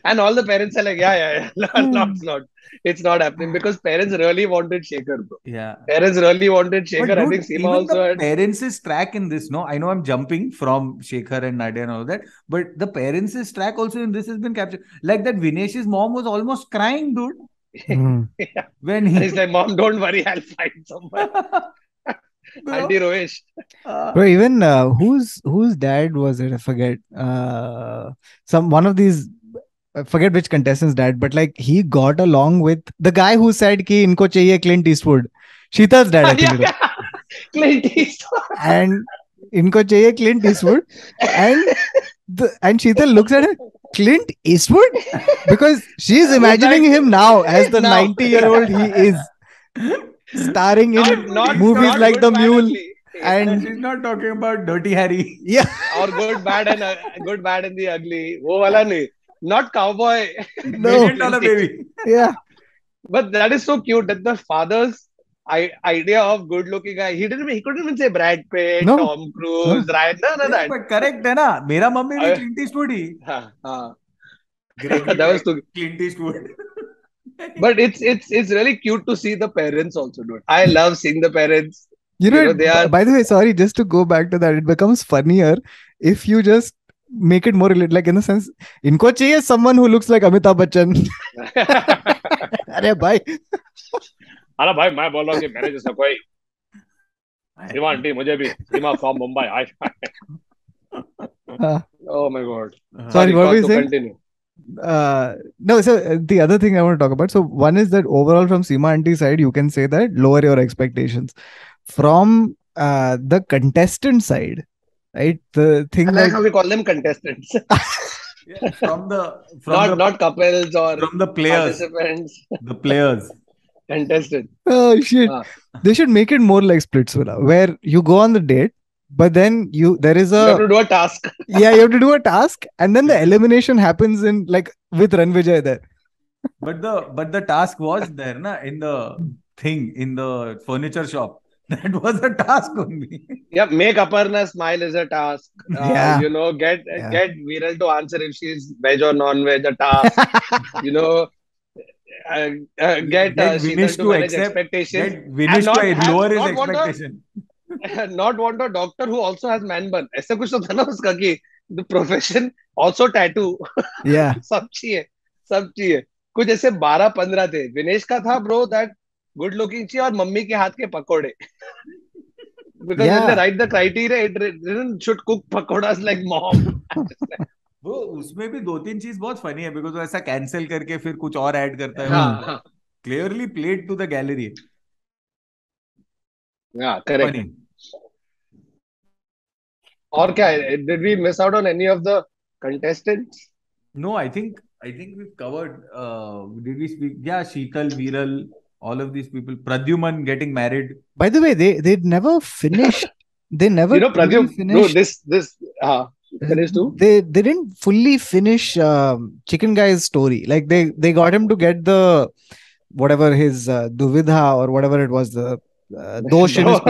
and all the parents are like, yeah, yeah, yeah, no, no, it's not, it's not happening because parents really wanted Shekar, bro. yeah Parents really wanted But Shekar. I think Seema also the had. parents' track in this, no, I know I'm jumping from Shekar and Nadia and all that, but the parents' is track also in this has been captured. Like that, Vinesh's mom was almost crying, dude, Hmm. when And he. he's like, Mom, don't worry, I'll find someone. Bro, Auntie Rohesh. uh, Bro, even uh, whose whose dad was it? I forget. Uh, some one of these. I forget which contestant's dad, but like he got along with the guy who said ki inko chahiye Clint Eastwood. Sheetal's dad, I think. it was. Clint Eastwood. and इनको चाहिए Clint Eastwood and the, and Sheetal looks at her, Clint Eastwood? Because she's imagining him now as the 90 year old he is, starring in not, movies not like The Mule. And, and she's not talking about Dirty Harry. Yeah. or good, bad, and uh, good, bad, and the ugly. Not cowboy. No. Million dollar baby. Yeah. But that is so cute that the father's I- idea of good looking guy. He didn't. He couldn't even say Brad Pitt, No. Tom Cruise, no. Ryan. No, no, Yeah, that. but correct है ना मेरा mummy भी Clint Eastwood ही हाँ, हाँ. That was too. Clint Eastwood But it's it's it's really cute to see the parents also, dude. I love seeing the parents. you know, You know, they are- by the way sorry just to go back to that it becomes funnier if you just make it more related like in the sense इनको चाहिए someone who looks like Amitabh Bachchan अरे भाई अरे भाई मैं बोल रहा हूँ कि मेरे जैसा कोई सीमा आंटी मुझे भी सीमा फ्रॉम मुंबई आई हाँ. Oh my god. Sorry, what were you saying? Continue. uh no so uh, the other thing i want to talk about so one is that overall from Seema auntie side you can say that lower your expectations from uh the contestant side right the thing I like that how we call them contestants. Yeah, from the from not the, not couples or from the players, participants, the players. Contestants. Oh shit! Ah. They should make it more like Splitsvilla, where you go on the date, but then you there is a You have a to do a task. yeah you have to do a task, and then the elimination happens in like with Ranvijay there. But the but the task was there, na, in the thing in the furniture shop. That was a task only. Yeah, make Aparna smile is a task. Uh, Yeah. You know, get Yeah. get Viral to answer if she's veg or non-veg a task. you know, uh, uh, get, uh, Get to manage accept- expectations. Get Vinesh not to have- lower his not want a- expectation. not want a doctor who also has man bun. ऐसा कुछ तो था ना उसका कि the profession also tattoo. Yeah, सब चाहिए सब चाहिए कुछ ऐसे बारह पंद्रह थे विनेश का था ब्रो दैट गुड लुकिंग चाहिए और मम्मी के हाथ के पकोड़े because Yeah. when they write the criteria it didn't should cook pakodas like mom वो उसमें भी दो तीन चीज़ बहुत फनी है बिकॉज़ वो ऐसा कैंसिल करके फिर कुछ और ऐड करता है। Clearly played to the gallery और क्या did we miss out on any of the contestants no I think I think we covered did we speak yeah Sheetal Viral all of this people Pradyuman getting married by the way they they never finished they never you know Pradyuman no this this हाँ। Finish too? They they didn't fully finish um, Chicken Guy's story. Like they they got him to get the whatever his uh, duvidha or whatever it was the uh, dosh out.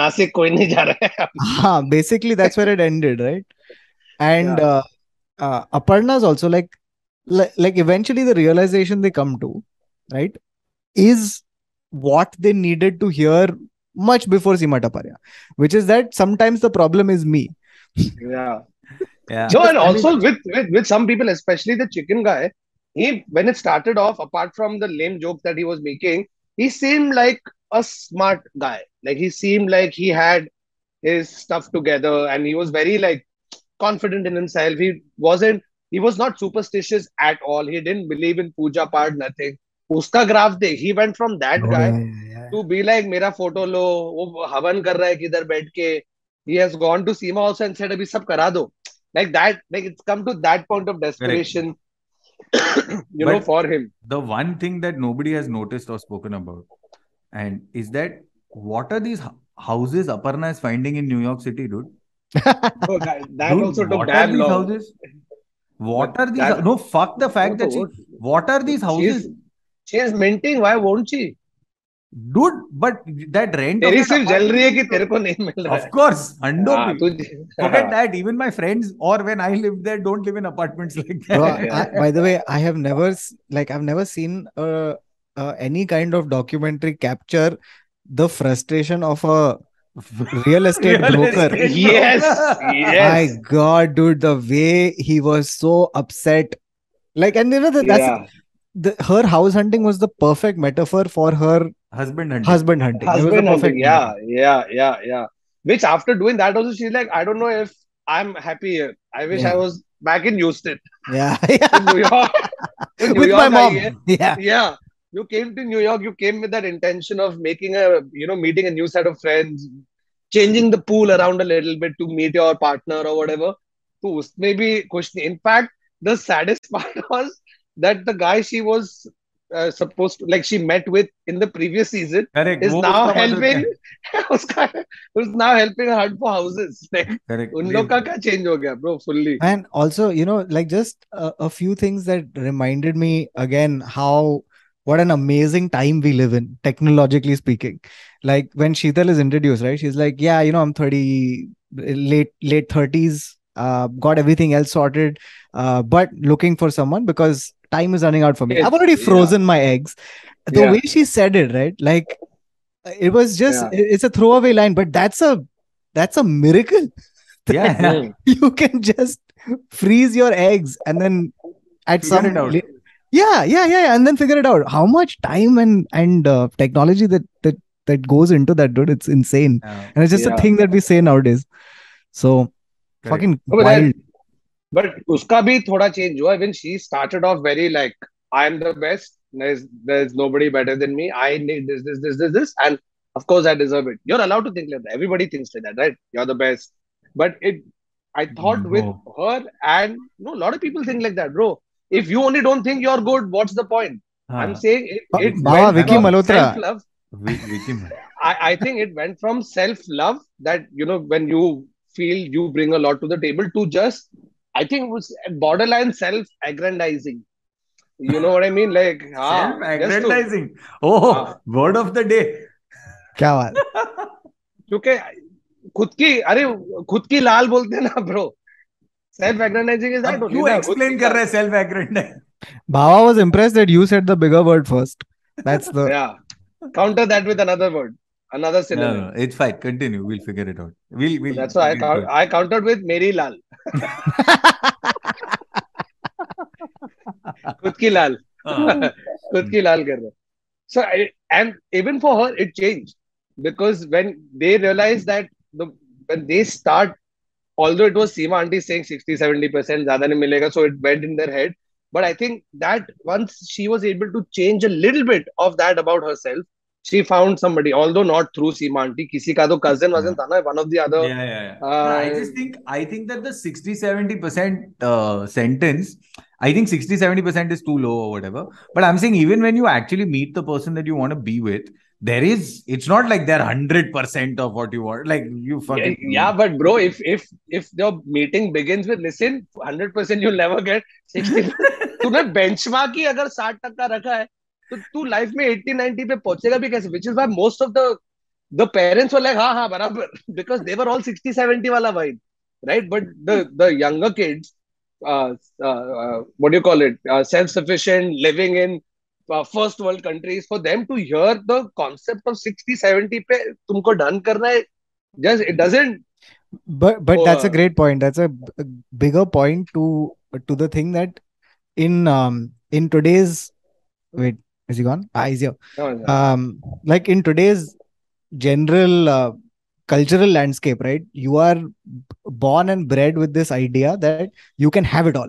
Nasik koi nahi ja raha hai. Basically that's where it ended, right? And yeah. uh, uh, Aparna's also like, like like eventually the realization they come to, right, is what they needed to hear much before Sima Taparia, which is that sometimes the problem is me yeah Yeah. No, and also with, with with some people, especially the chicken guy, he when it started off, apart from the lame joke that he was making, he seemed like a smart guy. Like he seemed like he had his stuff together, and he was very like confident in himself. He wasn't. He was not superstitious at all. He didn't believe in puja part, nothing. उसका graph देख he went from that Oh, guy yeah, yeah, yeah. to be like मेरा photo लो वो हवन कर रहा है किधर बैठ के he has gone to Seema also and said, Abhi sab kara do. Like that, like it's come to that point of desperation, you but know, for him. The one thing that nobody has noticed or spoken about, and is that what are these houses Aparna is finding in New York City, dude? Oh, dude. Houses? What are these? No, fuck the fact that she. What are these houses? She is, she is minting. Why won't she? dude? But that rent. of तेरी that सिर्फ जल रही है कि apartment- तेरे को नहीं मिल रहा Of है course, hundo हाँ, पे. तुझे Forget that. Even my friends, or when I lived there, don't live in apartments like that. Bro, Yeah. I, by the way, I have never s- like I've never seen uh, uh, any kind of documentary capture the frustration of a real estate Real broker. estate. yes My yes God, dude, the way he was so upset. Like, and you know, that that's yeah the, her house hunting was the perfect metaphor for her husband hunting. Husband hunting. Husband hunting. Yeah, yeah, yeah, yeah. Which after doing that also, she's like, I don't know if I'm happy here. I wish yeah. I was back in Houston. Yeah, in New York. In New with York, my mom. Yeah, yeah. You came to New York. You came with that intention of making a, you know, meeting a new set of friends, changing the pool around a little bit to meet your partner or whatever. To maybe question. In fact, the saddest part was that the guy she was uh, supposed to, like, she met with in the previous season Correct. is वो now उसका मदद helping है. उसका who's now helping her hunt for houses like Correct. उन लोग का क्या change हो गया bro fully and also, you know, like just a, a few things that reminded me again how what an amazing time we live in, technologically speaking. Like when Sheetal is introduced, right? She's like, "Yeah, you know, I'm 30, late late 30s, uh, got everything else sorted, uh, but looking for someone because time is running out for me. Yes, I've already yeah. frozen my eggs." The Yeah. way she said it, right? Like it was just Yeah. it's a throwaway line, but that's a that's a miracle. Yeah. You can just freeze your eggs and then at Figure some la- yeah yeah yeah yeah, and then figure it out how much time and and uh, technology that that that goes into that dude it's insane Yeah. and it's just Yeah. a thing that we say nowadays so Correct. fucking that- wild but uska bhi thoda change hua. When she started off very like, I am the best. There's there's nobody better than me. I need this, this, this, this, this. And of course I deserve it. You're allowed to think like that. Everybody thinks like that, right? You're the best. But it I thought with her and no, a lot of people think like that, bro. If you only don't think you're good, what's the point? I'm saying it, it Vicky Malhotra. self-love. I, I think it went from self-love that you know when you feel you bring a lot to the table to just I think it was borderline self-aggrandizing. You know what I mean? Like ah, just to- self-aggrandizing. Oh, हाँ. word of the day. क्या बात क्योंकि खुद की अरे खुद की लाल बोलते हैं ना bro self aggrandizing is that अब क्यों explain कर रहे हैं self-aggrandizing? Baba was impressed that you said the bigger word first. That's the yeah counter that with another word another No, synonym no, it's fine. Continue. We'll figure it out. We'll, we'll. that's why I we'll count, do it. I countered with Meri Lal खुद की लाल। हाँ। खुद की लाल कर रहे so and even for her it change because when they realise that when they start also it was Seema aunty seventy percent ज़्यादा नहीं मिलेगा so it bed in their head but I think that once she was able to change a little bit of that about her self she found somebody although not through Seema auntie किसी का तो cousin wasn't था ना one of the other yeah, yeah, yeah. Uh, No, I just think I think that the 60 70% uh, sentence, I think 60 70% is too low or whatever. But I'm saying even when you actually meet the person that you want to be with, there is it's not like they're 100% of what you want. Like you Yeah, fucking yeah, but bro, if if if the meeting begins with listen, hundred percent you'll never get sixty. तूने benchmark ही अगर साठ टक्का रखा है तो तू life में 80 90 पे पहुंचेगा भी कैसे which is why most of the the parents were like हाँ हाँ बराबर because they were all 60 70 वाला vibe right but the the younger kids uh, uh, uh, what do you call it uh, self sufficient living in uh, first world countries for them to hear the concept of 60 70 पे तुमको done करना है just it doesn't but but that's a Uh, great point that's a bigger point to to the thing that in um in today's wait is he gone? Ah he's here. No, no. um like in today's general uh, cultural landscape right you are born and bred with this idea that you can have it all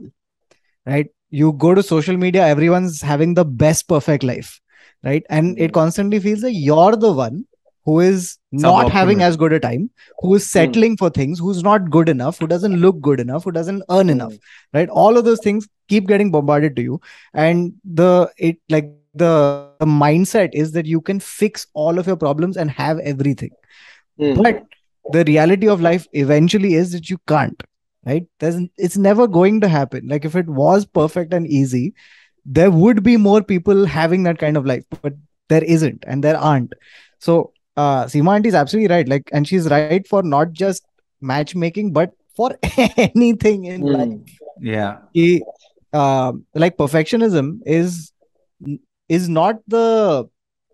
right? You go to social media everyone's having the best perfect life right? And it Mm. constantly feels like you're the one who is not having as good a time who is settling for things who's not good enough who doesn't look good enough who doesn't earn enough right? All of those things keep getting bombarded to you. And the it like the, the mindset is that you can fix all of your problems and have everything Mm. but the reality of life eventually is that you can't right there's it's never going to happen like if it was perfect and easy there would be more people having that kind of life but there isn't and there aren't so uh Seema auntie is absolutely right like and she's right for not just matchmaking but for anything in Mm. life yeah. कि, uh, like perfectionism is is not the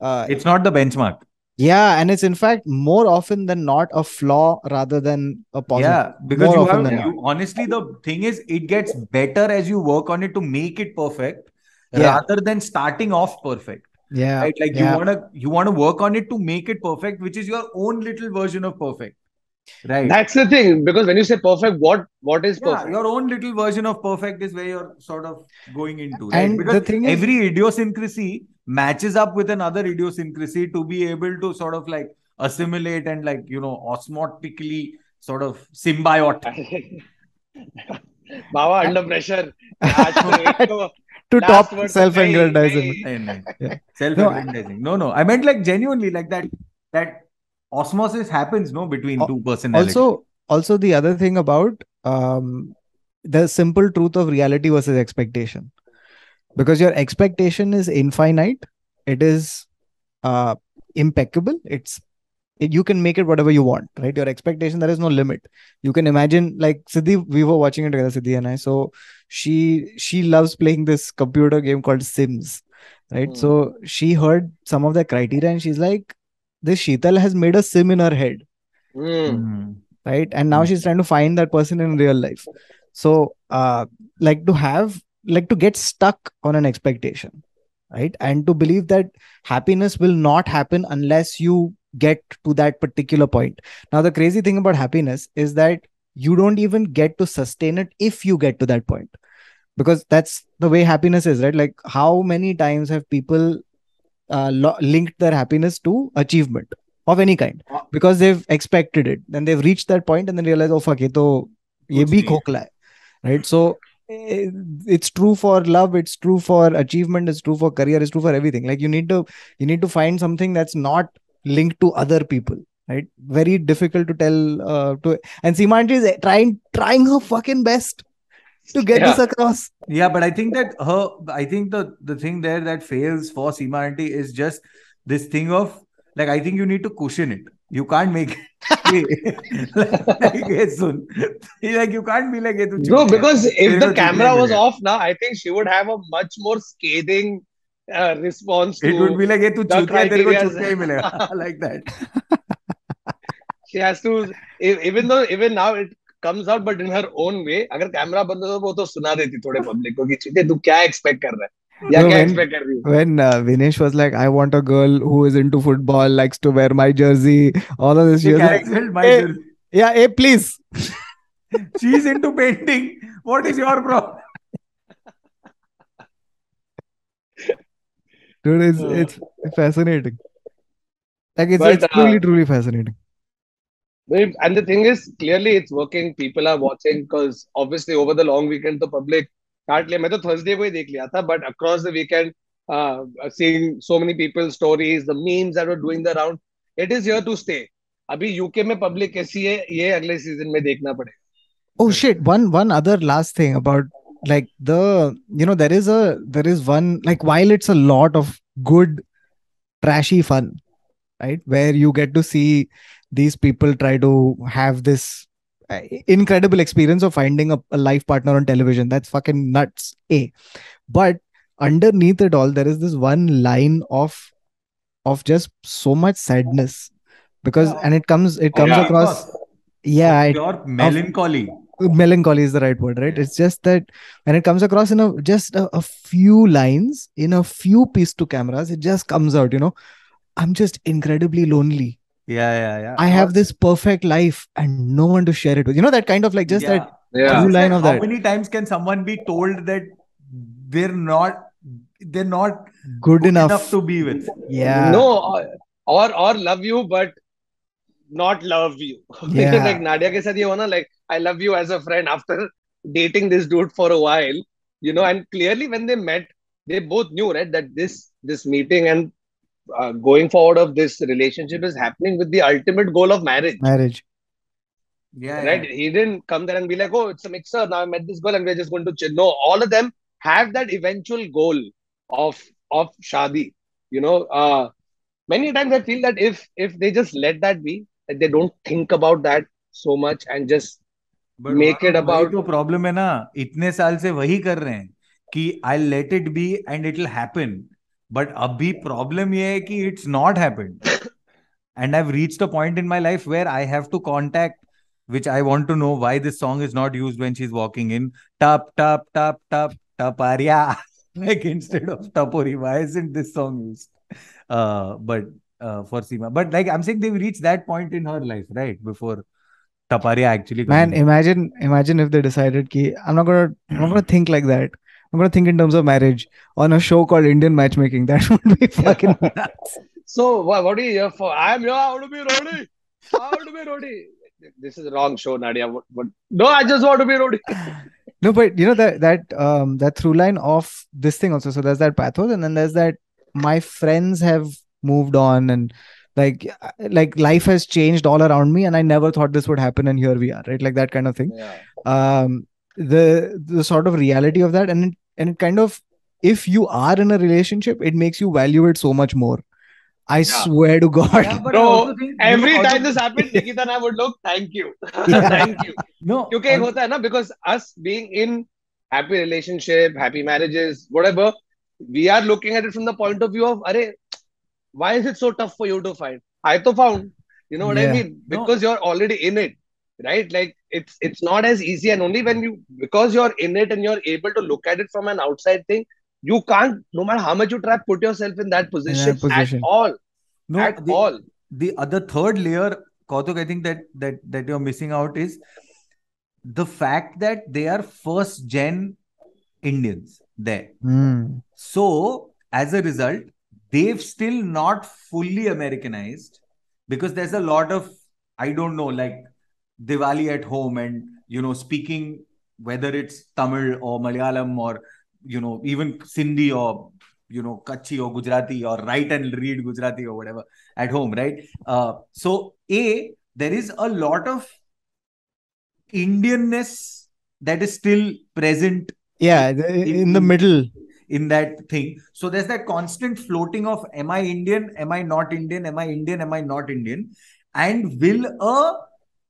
uh, It's not the benchmark. yeah and it's in fact more often than not a flaw rather than a positive Yeah, because More you have you, honestly the thing is it gets better as you work on it to make it perfect Yeah. rather than starting off perfect. yeah Right? Like yeah. you wanna you wanna work on it to make it perfect, which is your own little version of perfect right. That's the thing because when you say perfect what what is yeah, perfect? your own little version of perfect is where you're sort of going into right? and because the thing is, every idiosyncrasy matches up with another idiosyncrasy to be able to sort of like assimilate and like you know osmotically sort of symbiotic. Baba under pressure. To top self-aggrandizing. Self-aggrandizing. No no i meant like genuinely like that that osmosis happens, no, between two personalities. also also the other thing about um the simple truth of reality versus expectation because your expectation is infinite it is uh impeccable it's it, you can make it whatever you want right your expectation there is no limit you can imagine like siddhi we were watching it together siddhi and i so she she loves playing this computer game called sims right Hmm. so she heard some of the criteria and she's like this sheetal has made a sim in her head. Mm. right? And now she's trying to find that person in real life. So uh like to have like to get stuck on an expectation right? And to believe that happiness will not happen unless you get to that particular point. Now the crazy thing about happiness is that you don't even get to sustain it if you get to that point. Because that's the way happiness is right? Like how many times have people uh, lo- linked their happiness to achievement of any kind. Because they've expected it. Then they've reached that point and then realize oh fuck it, to ye bhi hai. right? So eh, it's true for love it's true for achievement it's true for career it's true for everything. Like you need to you need to find something that's not linked to other people right? Very difficult to tell uh, to and Simanji is trying trying her fucking best to get yeah. this across. Yeah but i think that her i think the the thing there that fails for Seema Aunty is just this thing of like i think you need to cushion it. You can't make it like, soon. like you can't be like no because if the camera was off now i think she would have a much more scathing uh, response it would be like hey, tu milega. Like that. She has to even though even now it comes out but in her own way अगर camera बंद हो तो वो तो सुना देती थोड़े public को कि चीते तू क्या एक्सपेक्ट कर रहा है yeah, when, when uh, Vinesh was like, I want a girl who is into football, likes to wear my jersey, all of this. She was like, my hey, jersey. yeah, hey, please. She's into painting. What is your problem? Dude, it's, uh, it's fascinating. Like, it's, but, it's truly, uh, truly fascinating. And the thing is, clearly it's working. People are watching because obviously over the long weekend, the public काट लिया मैं तो Thursday को ही देख लिया था but across the weekend seeing so many people stories the memes that were doing the round it is here to stay अभी UK में पब्लिक कैसी है ये अगले सीजन में देखना पड़ेगा oh shit one one other last thing about like the you know there is a there is one like while it's a lot of good trashy fun right where you get to see these people try to have this uh, incredible experience of finding a, a life partner on television. That's fucking nuts. A, but underneath it all, there is this one line of of just so much sadness because yeah. and it comes it comes yeah, across yeah it, melancholy melancholy is the right word right it's just that when it comes across in a just a, a few lines in a few piece to cameras it just comes out you know i'm just incredibly lonely yeah yeah yeah i have this perfect life and no one to share it with you know that kind of like just yeah. that yeah. line of how that how many times can someone be told that they're not they're not good, good enough. enough to be with yeah no or or love you but not love you yeah. like nadia ke sath ye hona like i love you as a friend after dating this dude for a while you know and clearly when they met they both knew right that this this meeting and uh, going forward of this relationship is happening with the ultimate goal of marriage. Marriage. Yeah. Right. Yeah. He didn't come there and be like, oh, it's a mixer. Now I met this girl and we're just going to chill. No, all of them have that eventual goal of of shadi. You know, uh, many times I feel that if if they just let that be, that they don't think about that so much and just But make it about. तो problem है ना इतने साल से वही कर रहे हैं कि I'll let it be and it'll happen. But अभी प्रॉब्लम ये है कि it's not happened and I reach a point in my life where I have to contact which I want to know why this song is not used when she's walking in. Tap, tap, tap, tap, taparia. like instead of tapori, why isn't this song used? Uh, but uh, for Seema, but like I'm saying, they've reached that point in her life, right? Before taparia actually. Man, imagine, imagine if they decided, ki, I'm not gonna, I'm not gonna think like that. I'm gonna think in terms of marriage on a show called Indian Matchmaking. That would be fucking nuts. So what, what are you here for? I'm here. I want to be Rodi. I want to be Rodi. This is the wrong show, Nadia. What, what? No, I just want to be Rodi. no, but you know that that um that through line of this thing also. So there's that pathos, and then there's that my friends have moved on and like like life has changed all around me and i never thought this would happen and here we are right like that kind of thing yeah. um the the sort of reality of that and and it kind of if you are in a relationship it makes you value it so much more I yeah. swear to God. Yeah, Bro, every time this happens, Nikita and I would look, thank you. Thank you. No. Because, uh, hota hai na, because us being in happy relationship, happy marriages, whatever, we are looking at it from the point of view of, Are, why is it so tough for you to find? I to found. You know what I mean? Because no. you're already in it right like it's it's not as easy and only when you because you're in it and you're able to look at it from an outside thing you can't no matter how much you try put yourself in that position, in that position. at all no at the, all the other third layer Kautuk, I think that that that you're missing out is the fact that they are first gen Indians there. Mm. So as a result, they've still not fully Americanized because there's a lot of I don't know like Diwali at home and you know, speaking whether it's Tamil or Malayalam or you know even Sindhi or you know Kutchi or Gujarati or write and read Gujarati or whatever at home, right? Uh, so a there is a lot of Indianness that is still present. Yeah, in, in the middle in that thing. So there's that constant floating of am I Indian? Am I not Indian? Am I Indian? Am I not Indian? And will a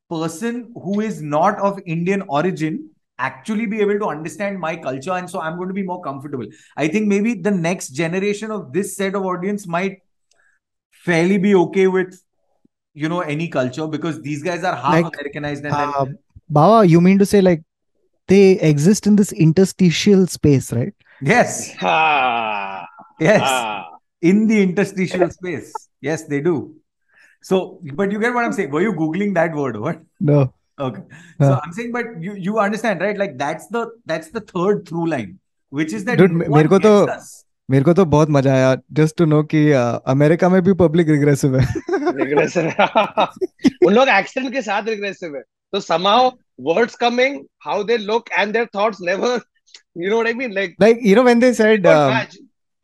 person who is not of Indian origin actually be able to understand my culture? And so I'm going to be more comfortable. I think maybe the next generation of this set of audience might fairly be okay with you know any culture because these guys are half like, Americanized and uh, then... Baba, you mean to say like they exist in this interstitial space, right? Yes. Ah. Yes. Ah. In the interstitial space. Yes, they do. So, but you get what I'm saying. Were you Googling that word? What? No. Okay. So I'm saying, but you you understand, right? Like that's the that's the third through line, which is that Dude, मेरे को तो मेरे को तो बहुत मज़ा आया just to know कि अमेरिका में भी पब्लिक रिग्रेसिव है रिग्रेसिव है उन लोग एक्सेंट के साथ रिग्रेसिव है तो somehow words coming how they look and their thoughts never you know what I mean? Like, like you know, when they said, um,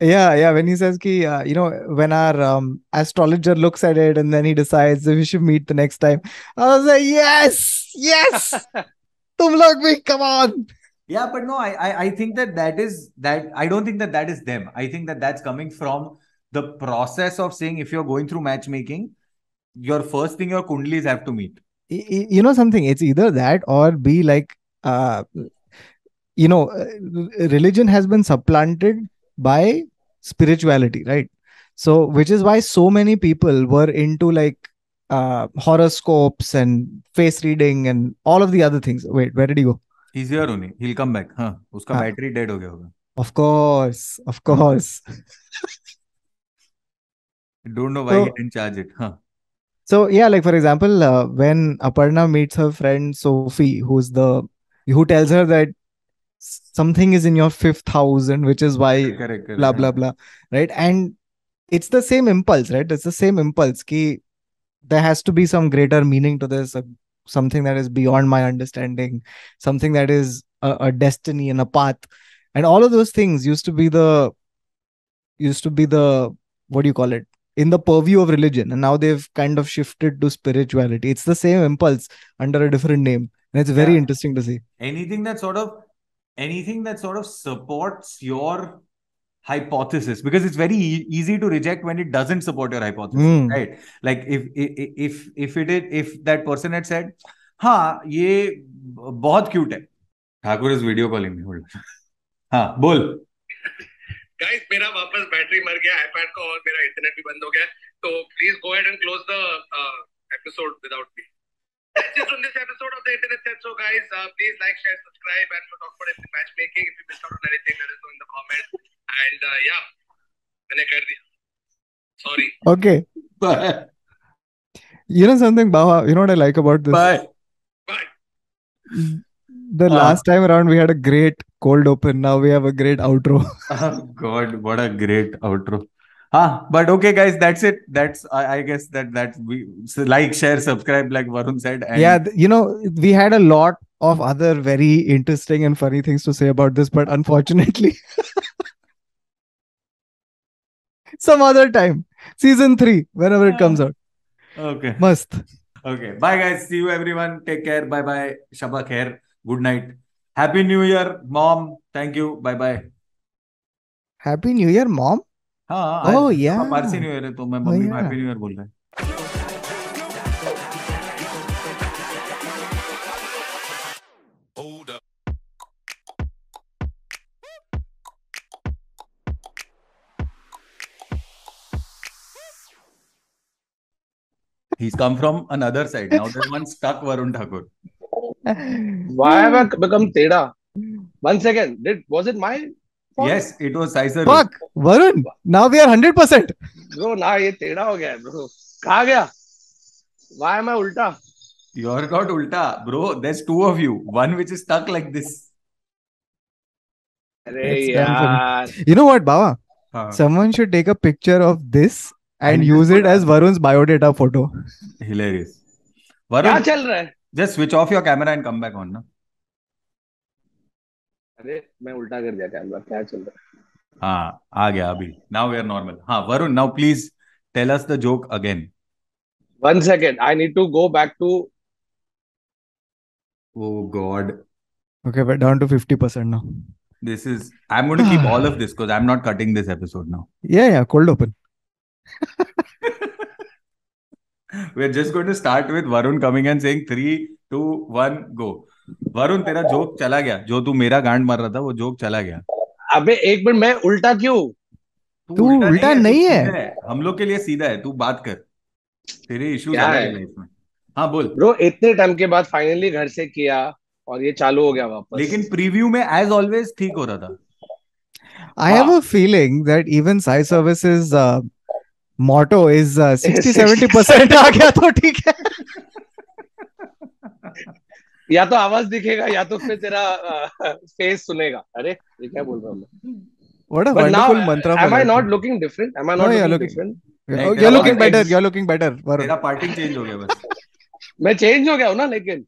yeah, yeah, when he says, ki, uh, you know, when our um, astrologer looks at it and then he decides if we should meet the next time, I was like, yes, yes, tum log bhi, come on. Yeah, but no, I, I, I think that that is that. I don't think that that is them. I think that that's coming from the process of saying if you're going through matchmaking, your first thing your kundlis have to meet. You know something? It's either that or be like, uh, you know uh, religion has been supplanted by spirituality right? So which is why so many people were into like uh, horoscopes and face reading and all of the other things. Wait where did he go? He's here only. He'll come back. Huh. Uska huh. battery dead ho gaya hoga. Of course. Of course. Don't know why so, he didn't charge it. Huh. So yeah like for example uh, when aparna meets her friend sophie who's the who tells her that something is in your fifth house and which is why correct, correct, blah blah blah right? And it's the same impulse right? It's the same impulse ki there has to be some greater meaning to this uh, something that is beyond my understanding something that is a, a, destiny and a path. And all of those things used to be the used to be the what do you call it? In the purview of religion. And now they've kind of shifted to spirituality. It's the same impulse under a different name. And it's very yeah. interesting to see. Anything that sort of anything that sort of supports your hypothesis because it's very e- easy to reject when it doesn't support your hypothesis mm. right like if if if it is if that person had said ha ye bahut cute hai Thakur is video calling me hold हाँ बोल guys मेरा वापस battery मर गया iPad का और मेरा internet भी बंद हो गया तो please go ahead and close the episode without me That's it from this episode of the Internet Said. So, guys, uh, please like, share, subscribe, and we'll talk about matchmaking. If you missed out on anything, let us know in the comments. And uh, yeah, मैंने कर दिया. Sorry. Okay. Bye. You know something, Bawa? You know what I like about this? Bye. Bye. The uh, last time around, we had a great cold open. Now we have a great outro. oh, God, what a great outro. Ah, but okay, guys, that's it. That's I, I guess that that we so like, share, subscribe, like Varun said. And... Yeah, you know, we had a lot of other very interesting and funny things to say about this, but unfortunately, some other time, season three, whenever it comes out. Okay. Must. Okay. Bye, guys. See you, everyone. Take care. Bye, bye. Shabak khair. Good night. Happy New Year, mom. Thank you. Bye, bye. Happy New Year, mom. हाँ oh yeah Parsi new year है तो मैं mummy को happy new year बोल रहा है He's come from another side. Now there's one stuck Varun Thakur. Why have I become Teda? One second. Did was it my Yes, it was Sizer. Fuck, Varun. Now we are hundred percent. Bro, now ये टेढ़ा हो गया bro. कहाँ गया? Why am I ulta? You're not ulta, bro. There's two of you. One which is stuck like this. You know what, Baba? Huh. Someone should take a picture of this and, and use it as Varun's biodata photo. Hilarious. Varun, क्या चल रहा है? Just switch off your camera and come back on, na? अरे मैं उल्टा कर दिया camera क्या चल रहा हाँ? आ गया अभी। नाउ वी नॉर्मल हाँ Varun now please tell us the joke again one second I need to go back to oh god okay but down to fifty percent now this is I am going to keep all of this I am not cutting this episode now yeah yeah cold open we are just going to start with Varun coming and saying 3 2 1 go Varun तेरा joke चला गया। जो तू मेरा गांड मार रहा था वो जोक चला गया। अबे एक मिनट मैं उल्टा क्यों? तू उल्टा तू नहीं है। सीधा हम लोग के लिए सीधा है तू बात कर। तेरे इश्यूज़ क्या है? है हाँ बोल। ब्रो इतने टाइम के बाद फाइनली घर से किया और ये चालू हो गया वापस। लेकिन प्रीव्यू में एज ऑलवेज ठीक हो रहा था। I have a feeling that even Sai Services uh, motto is uh, 60 70% आ गया तो ठीक है। या तो आवाज़ दिखेगा या तो फिर तेरा फेस सुनेगा अरे ये क्या बोल रहा हूँ मैं What a But wonderful now, mantra. am I not looking different? Am I not no, looking, looking- different? Oh, You're looking better. You're looking better. मेरा पार्टिंग चेंज हो गया बस मैं चेंज हो गया हूँ ना लेकिन